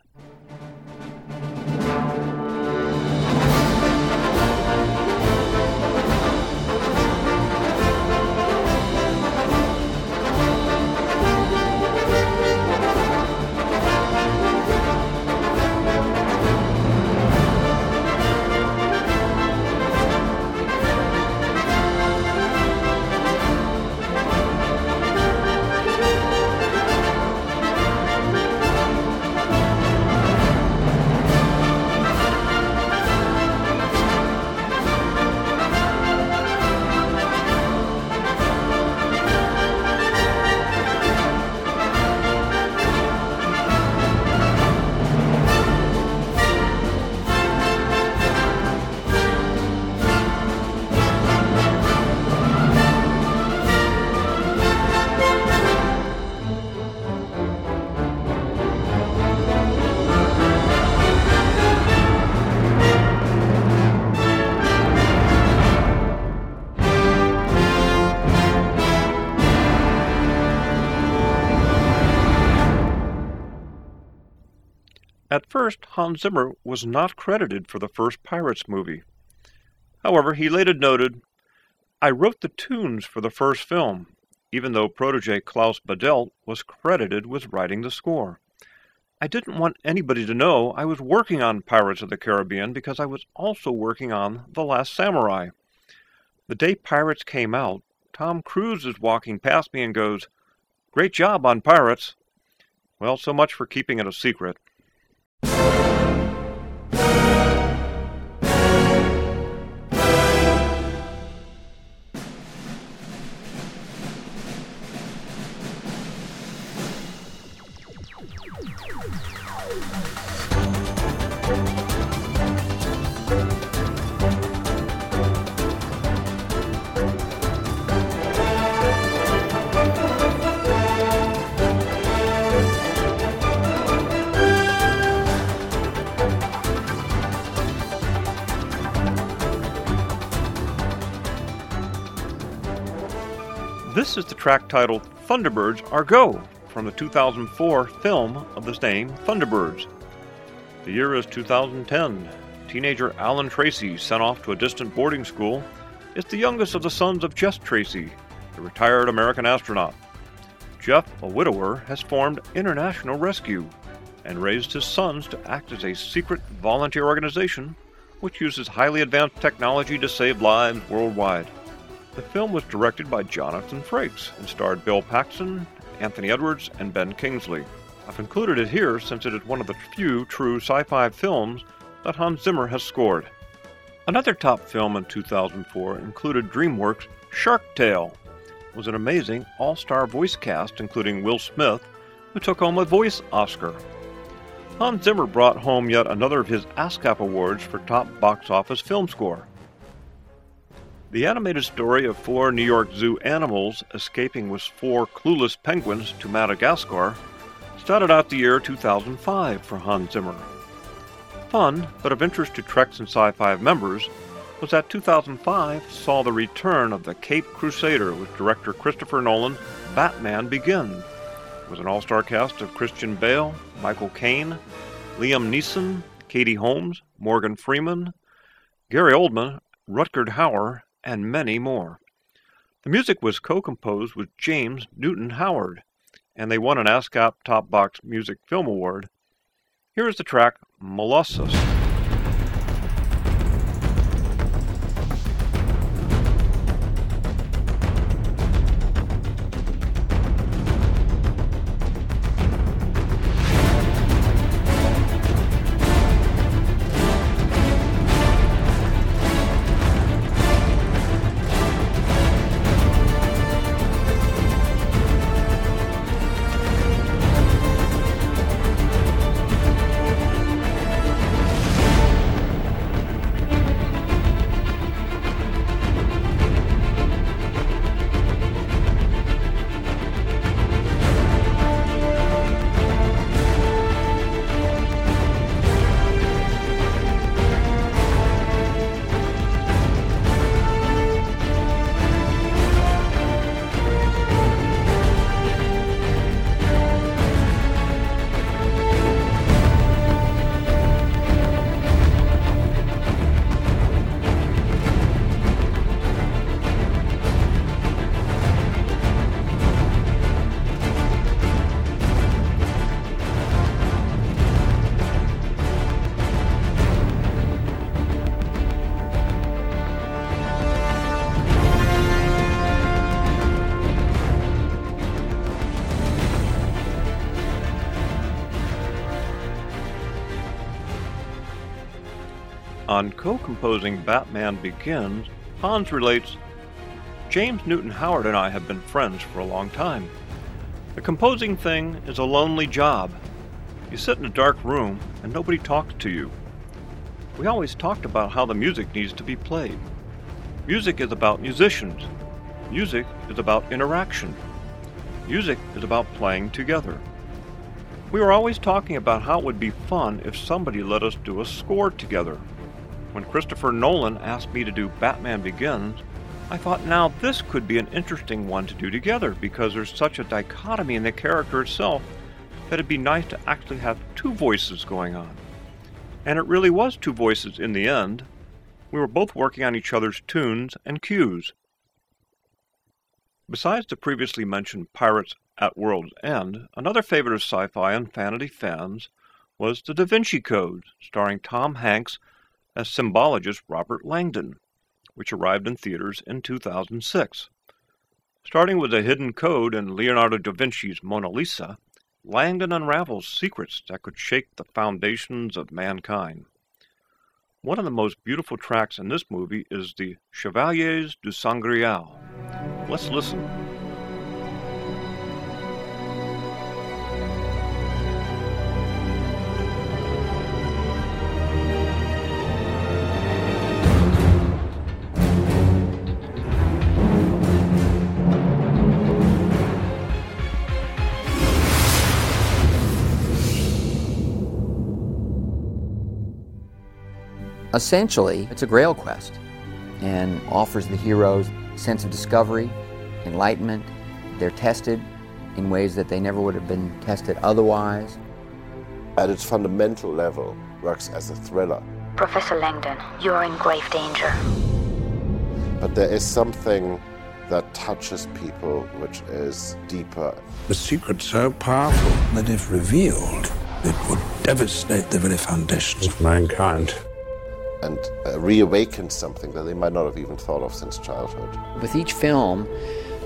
First, Hans Zimmer was not credited for the first Pirates movie. However, he later noted, I wrote the tunes for the first film, even though protege Klaus Badelt was credited with writing the score. I didn't want anybody to know I was working on Pirates of the Caribbean because I was also working on The Last Samurai. The day Pirates came out, Tom Cruise is walking past me and goes, Great job on Pirates. Well, so much for keeping it a secret. Track titled Thunderbirds Are Go from the 2004 film of the same Thunderbirds. The year is 2010. Teenager Alan Tracy, sent off to a distant boarding school, is the youngest of the sons of Jeff Tracy, a retired American astronaut. Jeff, a widower, has formed International Rescue and raised his sons to act as a secret volunteer organization which uses highly advanced technology to save lives worldwide. The film was directed by Jonathan Frakes and starred Bill Paxton, Anthony Edwards, and Ben Kingsley. I've included it here since it is one of the few true sci fi films that Hans Zimmer has scored. Another top film in 2004 included DreamWorks' Shark Tale. It was an amazing all star voice cast, including Will Smith, who took home a voice Oscar. Hans Zimmer brought home yet another of his ASCAP awards for top box office film score. The animated story of four New York Zoo animals escaping with four clueless penguins to Madagascar started out the year 2005 for Hans Zimmer. Fun, but of interest to Treks and Sci Fi members, was that 2005 saw the return of the Cape Crusader with director Christopher Nolan, Batman Begins. It was an all star cast of Christian Bale, Michael Caine, Liam Neeson, Katie Holmes, Morgan Freeman, Gary Oldman, Rutger Hauer, and many more. The music was co composed with James Newton Howard, and they won an ASCAP Top Box Music Film Award. Here is the track Molossus. On co composing Batman Begins, Hans relates James Newton Howard and I have been friends for a long time. The composing thing is a lonely job. You sit in a dark room and nobody talks to you. We always talked about how the music needs to be played. Music is about musicians. Music is about interaction. Music is about playing together. We were always talking about how it would be fun if somebody let us do a score together. When Christopher Nolan asked me to do Batman Begins, I thought now this could be an interesting one to do together because there's such a dichotomy in the character itself that it'd be nice to actually have two voices going on. And it really was two voices in the end. We were both working on each other's tunes and cues. Besides the previously mentioned Pirates at World's End, another favorite of sci fi and fantasy fans was The Da Vinci Code, starring Tom Hanks as symbologist Robert Langdon, which arrived in theaters in 2006. Starting with a hidden code in Leonardo da Vinci's Mona Lisa, Langdon unravels secrets that could shake the foundations of mankind. One of the most beautiful tracks in this movie is the Chevaliers du Sangreal. Let's listen. Essentially, it's a grail quest and offers the heroes a sense of discovery, enlightenment, They're tested in ways that they never would have been tested otherwise. At its fundamental level, works as a thriller. Professor Langdon, you're in grave danger. But there is something that touches people which is deeper. The secret so powerful that if revealed, it would devastate the very foundations of mankind. And uh, reawaken something that they might not have even thought of since childhood. With each film,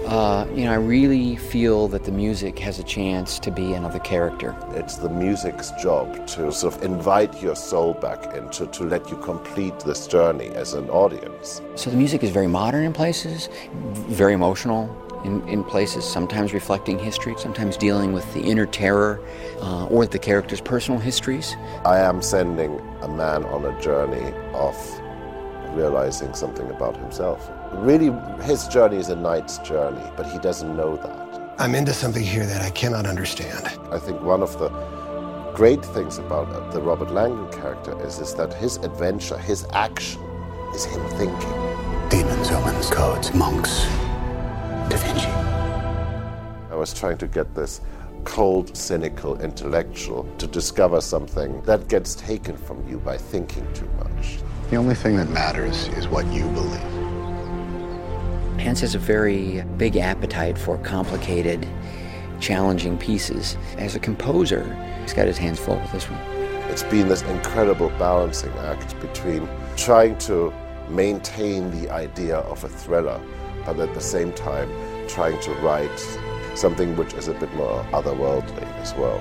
uh, you know, I really feel that the music has a chance to be another character. It's the music's job to sort of invite your soul back into to let you complete this journey as an audience. So the music is very modern in places, very emotional in, in places, sometimes reflecting history, sometimes dealing with the inner terror uh, or the characters' personal histories. I am sending a man on a journey of realizing something about himself. Really, his journey is a knight's journey, but he doesn't know that. I'm into something here that I cannot understand. I think one of the great things about the Robert Langdon character is, is that his adventure, his action, is him thinking. Demons, omens, codes, monks, Da Vinci. I was trying to get this cold, cynical intellectual to discover something that gets taken from you by thinking too much. The only thing that matters is what you believe. Hans has a very big appetite for complicated, challenging pieces. As a composer, he's got his hands full with this one. It's been this incredible balancing act between trying to maintain the idea of a thriller, but at the same time trying to write something which is a bit more otherworldly as well.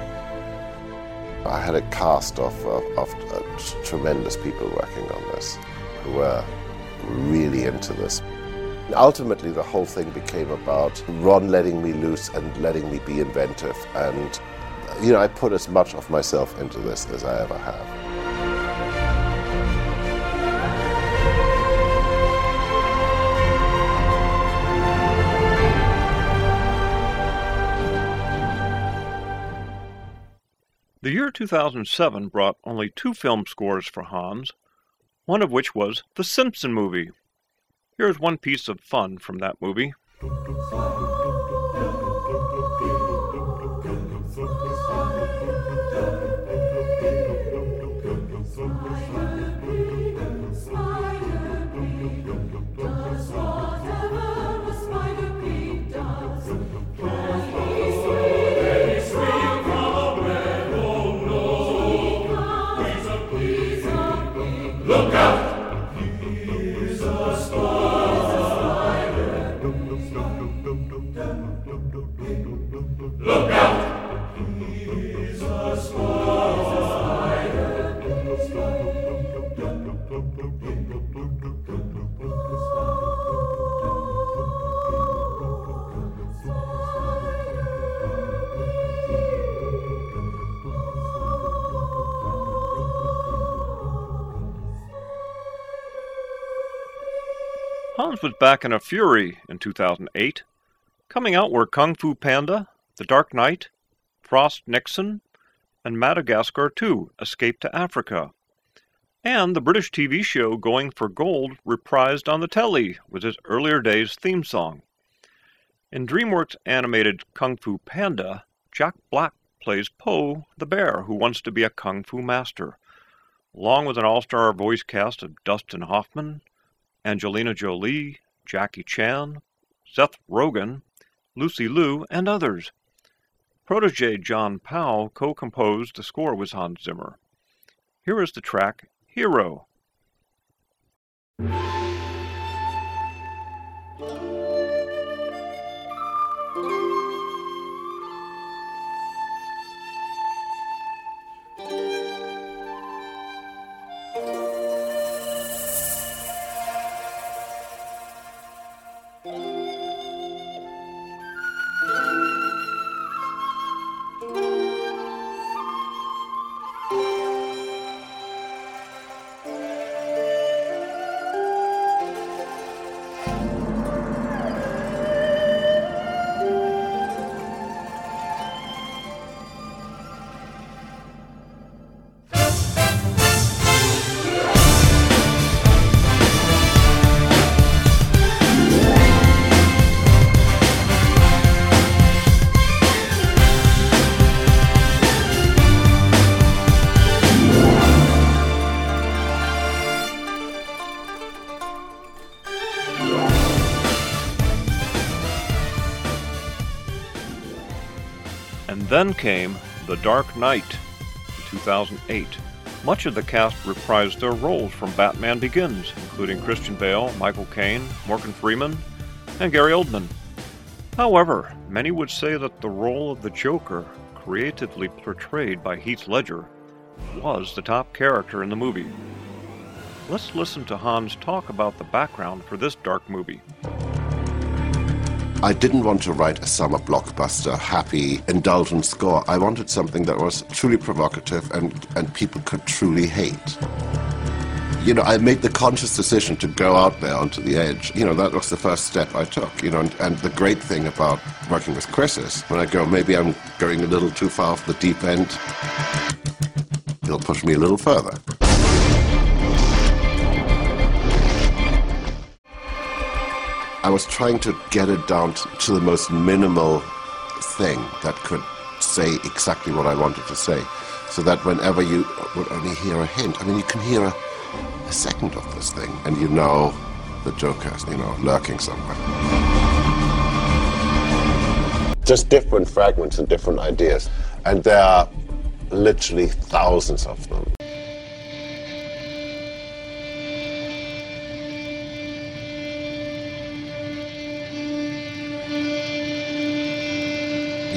I had a cast of, of, of uh, tremendous people working on this who were really into this. Ultimately, the whole thing became about Ron letting me loose and letting me be inventive. And, you know, I put as much of myself into this as I ever have. The year 2007 brought only two film scores for Hans, one of which was The Simpson movie. Here's one piece of fun from that movie. Hans was back in a fury in 2008. Coming out were Kung Fu Panda, The Dark Knight, Frost Nixon, and Madagascar 2 Escape to Africa. And the British TV show Going for Gold reprised on the telly with its earlier days theme song. In DreamWorks animated Kung Fu Panda, Jack Black plays Po the bear who wants to be a kung fu master, along with an all-star voice cast of Dustin Hoffman, Angelina Jolie, Jackie Chan, Seth Rogen, Lucy Liu, and others. Protege John Powell co-composed the score with Hans Zimmer. Here is the track Hero. Then came The Dark Knight in 2008. Much of the cast reprised their roles from Batman Begins, including Christian Bale, Michael Caine, Morgan Freeman, and Gary Oldman. However, many would say that the role of the Joker, creatively portrayed by Heath Ledger, was the top character in the movie. Let's listen to Hans talk about the background for this dark movie. I didn't want to write a summer blockbuster, happy, indulgent score. I wanted something that was truly provocative and, and people could truly hate. You know, I made the conscious decision to go out there onto the edge. You know, that was the first step I took. You know, and, and the great thing about working with Chris is when I go, maybe I'm going a little too far off the deep end, he'll push me a little further. I was trying to get it down to, the most minimal thing that could say exactly what I wanted to say. So that whenever you uh, would only hear a hint, I mean, you can hear a, a second of this thing, and you know the Joker you know, lurking somewhere. Just different fragments and different ideas. And there are literally thousands of them.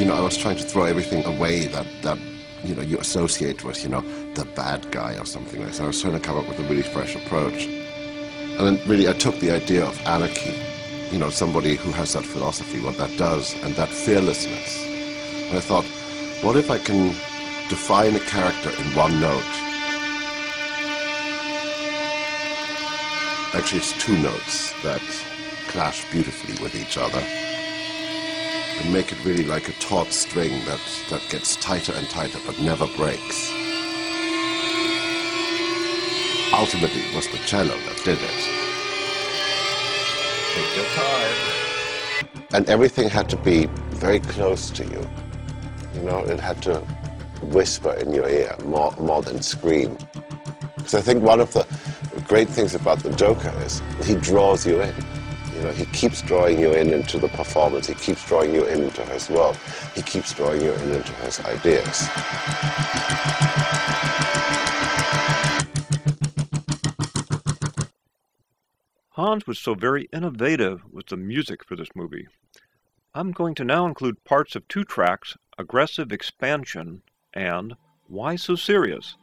You know, I was trying to throw everything away that, that you know, you associate with, you know, the bad guy or something like that. I was trying to come up with a really fresh approach. And then really I took the idea of anarchy, you know, somebody who has that philosophy, what that does, and that fearlessness. And I thought, what if I can define a character in one note? Actually, it's two notes that clash beautifully with each other and make it really like a taut string that, that gets tighter and tighter but never breaks. Ultimately, it was the cello that did it. Take your time. And everything had to be very close to you. You know, it had to whisper in your ear more, more than scream. Because I think one of the great things about the Joker is he draws you in. You know, he keeps drawing you in into the performance. He keeps drawing you in into his world. He keeps drawing you in into his ideas. Hans was so very innovative with the music for this movie. I'm going to now include parts of two tracks, Aggressive Expansion and Why So Serious?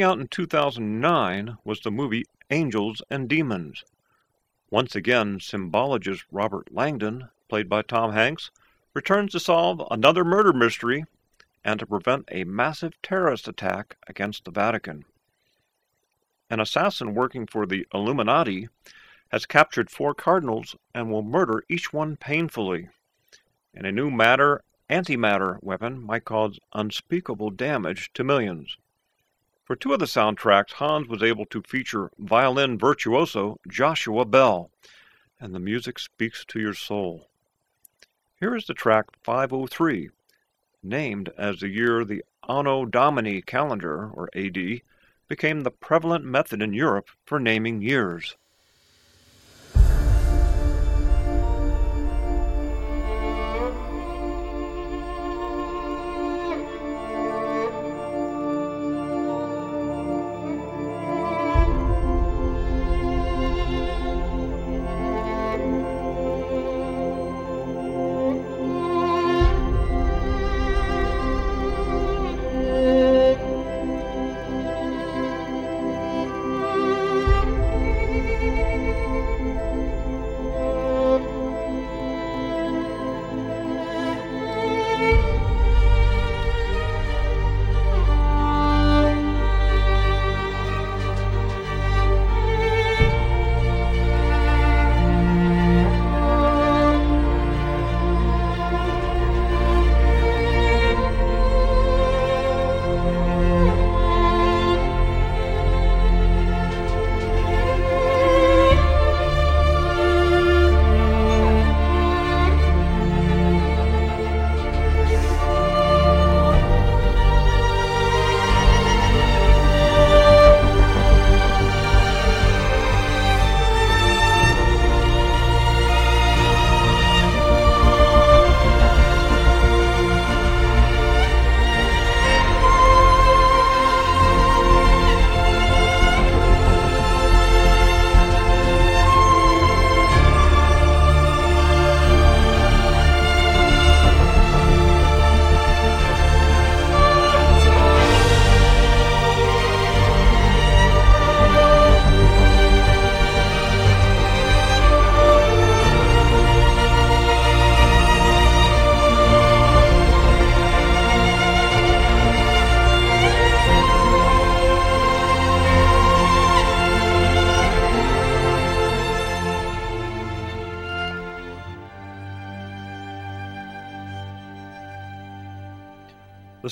Coming out in 2009 was the movie Angels and Demons. Once again, symbologist Robert Langdon, played by Tom Hanks, returns to solve another murder mystery and to prevent a massive terrorist attack against the Vatican. An assassin working for the Illuminati has captured four cardinals and will murder each one painfully. And a new matter antimatter weapon might cause unspeakable damage to millions. For two of the soundtracks, Hans was able to feature violin virtuoso Joshua Bell, and the music speaks to your soul. Here is the track 503, named as the year the Anno Domini calendar, or AD, became the prevalent method in Europe for naming years.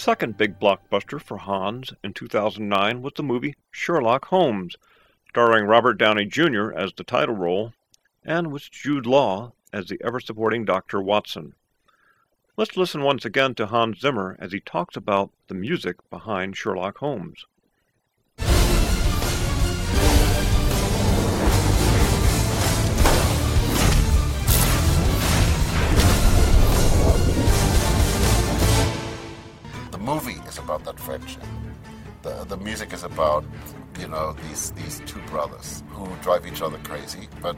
Second big blockbuster for Hans in 2009 was the movie Sherlock Holmes, starring Robert Downey Jr. as the title role and with Jude Law as the ever supporting Dr. Watson. Let's listen once again to Hans Zimmer as he talks about the music behind Sherlock Holmes. Movie is about that friendship. The, the music is about, you know, these, these two brothers who drive each other crazy, but,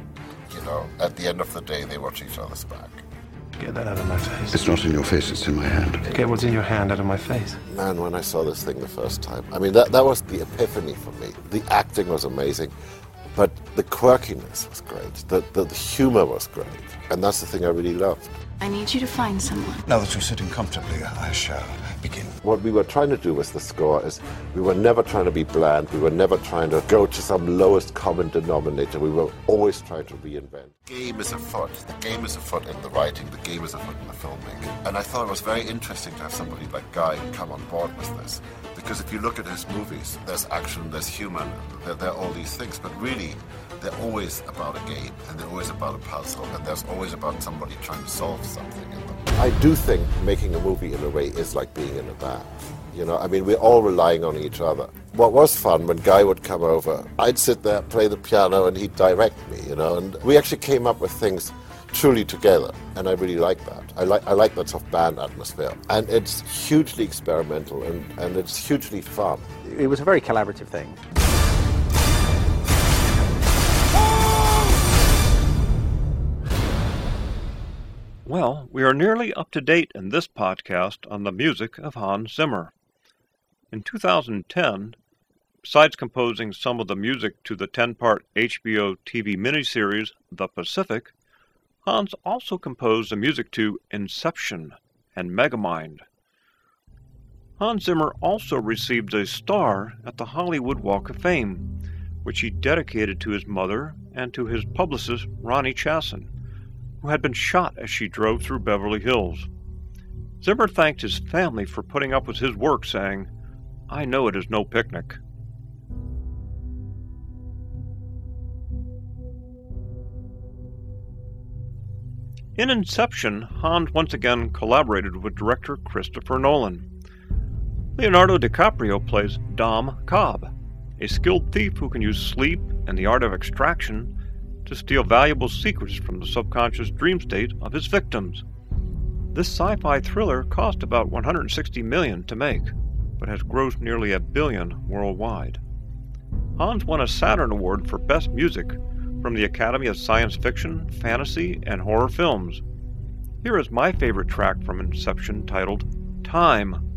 you know, at the end of the day, they watch each other's back. Get that out of my face. It's not in your face, it's in my hand. Get what's in your hand out of my face. Man, when I saw this thing the first time, I mean, that, that was the epiphany for me. The acting was amazing, but the quirkiness was great. The, the, the humor was great. And that's the thing I really loved. I need you to find someone. Now that you're sitting comfortably, I shall begin. What we were trying to do with the score is we were never trying to be bland. We were never trying to go to some lowest common denominator. We were always trying to reinvent. The game is afoot. The game is afoot in the writing. The game is afoot in the filmmaking. And I thought it was very interesting to have somebody like Guy come on board with this. Because if you look at his movies, there's action, there's humor, there, there are all these things. But really, they're always about a game, and they're always about a puzzle, and there's always about somebody trying to solve something in them. I do think making a movie in a way is like being in a band. You know, I mean, we're all relying on each other. What was fun when Guy would come over, I'd sit there, play the piano, and he'd direct me, you know, and we actually came up with things truly together, and I really like that. I like I like that sort of band atmosphere, and it's hugely experimental and, and it's hugely fun. It was a very collaborative thing. Well, we are nearly up to date in this podcast on the music of Hans Zimmer. In 2010, Besides composing some of the music to the 10 part HBO TV miniseries The Pacific, Hans also composed the music to Inception and Megamind. Hans Zimmer also received a star at the Hollywood Walk of Fame, which he dedicated to his mother and to his publicist Ronni Chasen, who had been shot as she drove through Beverly Hills. Zimmer thanked his family for putting up with his work, saying, I know it is no picnic. In Inception, Hans once again collaborated with director Christopher Nolan. Leonardo DiCaprio plays Dom Cobb, a skilled thief who can use sleep and the art of extraction to steal valuable secrets from the subconscious dream state of his victims. This sci-fi thriller cost about 160 million to make, but has grossed nearly a billion worldwide. Hans won a Saturn Award for Best Music from the Academy of Science Fiction, Fantasy, and Horror Films. Here is my favorite track from Inception titled Time.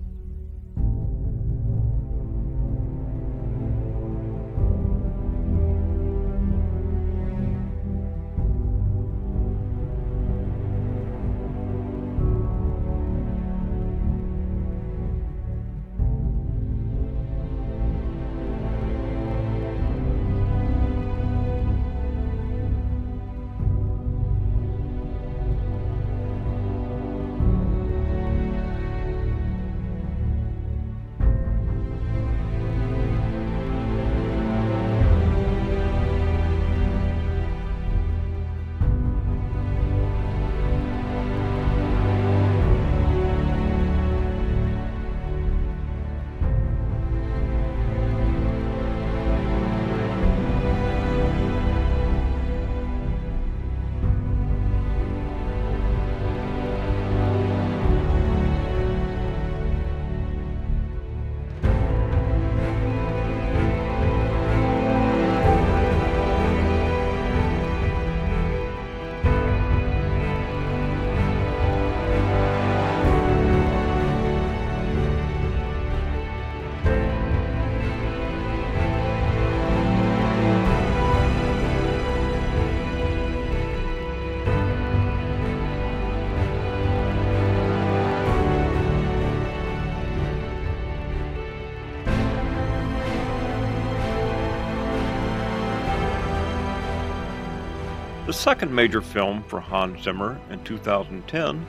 Second major film for Hans Zimmer in 2010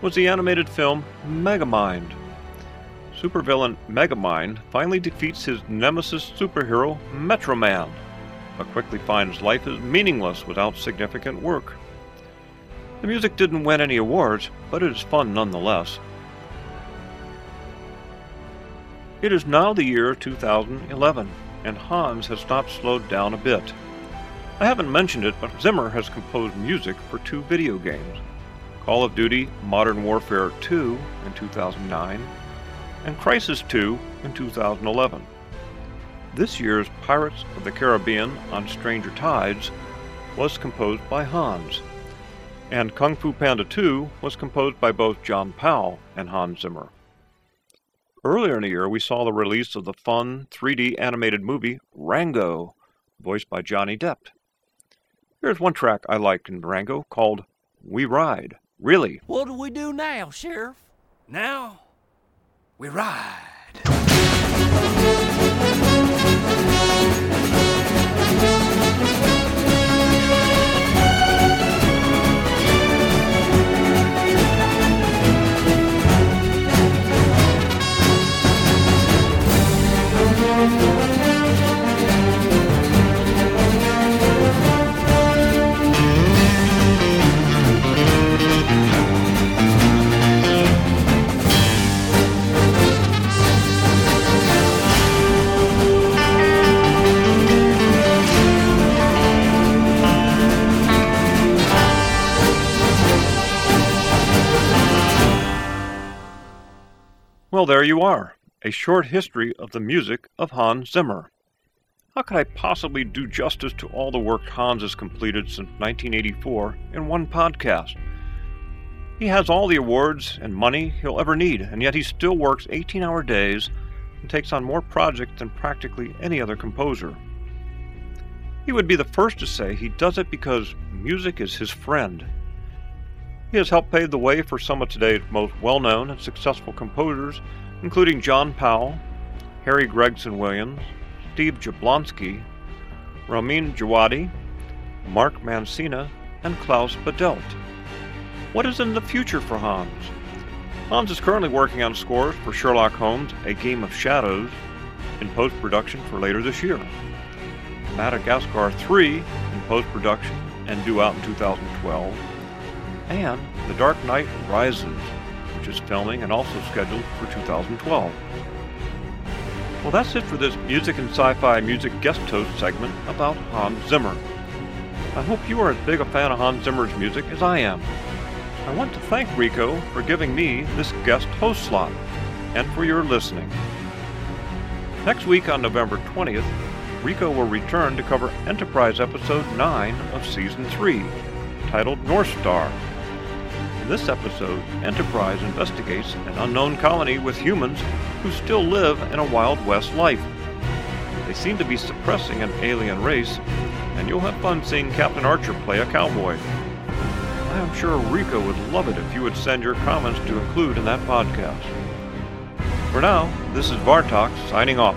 was the animated film Megamind. Supervillain Megamind finally defeats his nemesis superhero Metroman, but quickly finds life is meaningless without significant work. The music didn't win any awards, but it is fun nonetheless. It is now the year 2011, and Hans has not slowed down a bit. I haven't mentioned it, but Zimmer has composed music for two video games Call of Duty Modern Warfare 2 in 2009 and Crysis 2 in 2011. This year's Pirates of the Caribbean on Stranger Tides was composed by Hans, and Kung Fu Panda 2 was composed by both John Powell and Hans Zimmer. Earlier in the year, we saw the release of the fun 3D animated movie Rango, voiced by Johnny Depp. Here's one track I liked in Rango called We Ride. Really? What do we do now, Sheriff? Now, we ride. Well, there you are. A short history of the music of Hans Zimmer. How could I possibly do justice to all the work Hans has completed since 1984 in one podcast? He has all the awards and money he'll ever need, and yet he still works 18 hour days and takes on more projects than practically any other composer. He would be the first to say he does it because music is his friend. He has helped pave the way for some of today's most well known and successful composers, including John Powell, Harry Gregson Williams, Steve Jablonsky, Ramin Djawadi, Mark Mancina, and Klaus Badelt. What is in the future for Hans? Hans is currently working on scores for Sherlock Holmes A Game of Shadows in post production for later this year. Madagascar 3 in post production and due out in 2012. And The Dark Knight Rises, which is filming and also scheduled for 2012. Well, that's it for this Music and Sci Fi Music Guest Host segment about Hans Zimmer. I hope you are as big a fan of Hans Zimmer's music as I am. I want to thank Rico for giving me this guest host slot and for your listening. Next week on November 20th, Rico will return to cover Enterprise Episode 9 of Season 3, titled North Star. In this episode, Enterprise investigates an unknown colony with humans who still live in a Wild West life. They seem to be suppressing an alien race, and you'll have fun seeing Captain Archer play a cowboy. I am sure Rico would love it if you would send your comments to include in that podcast. For now, this is Vartok signing off.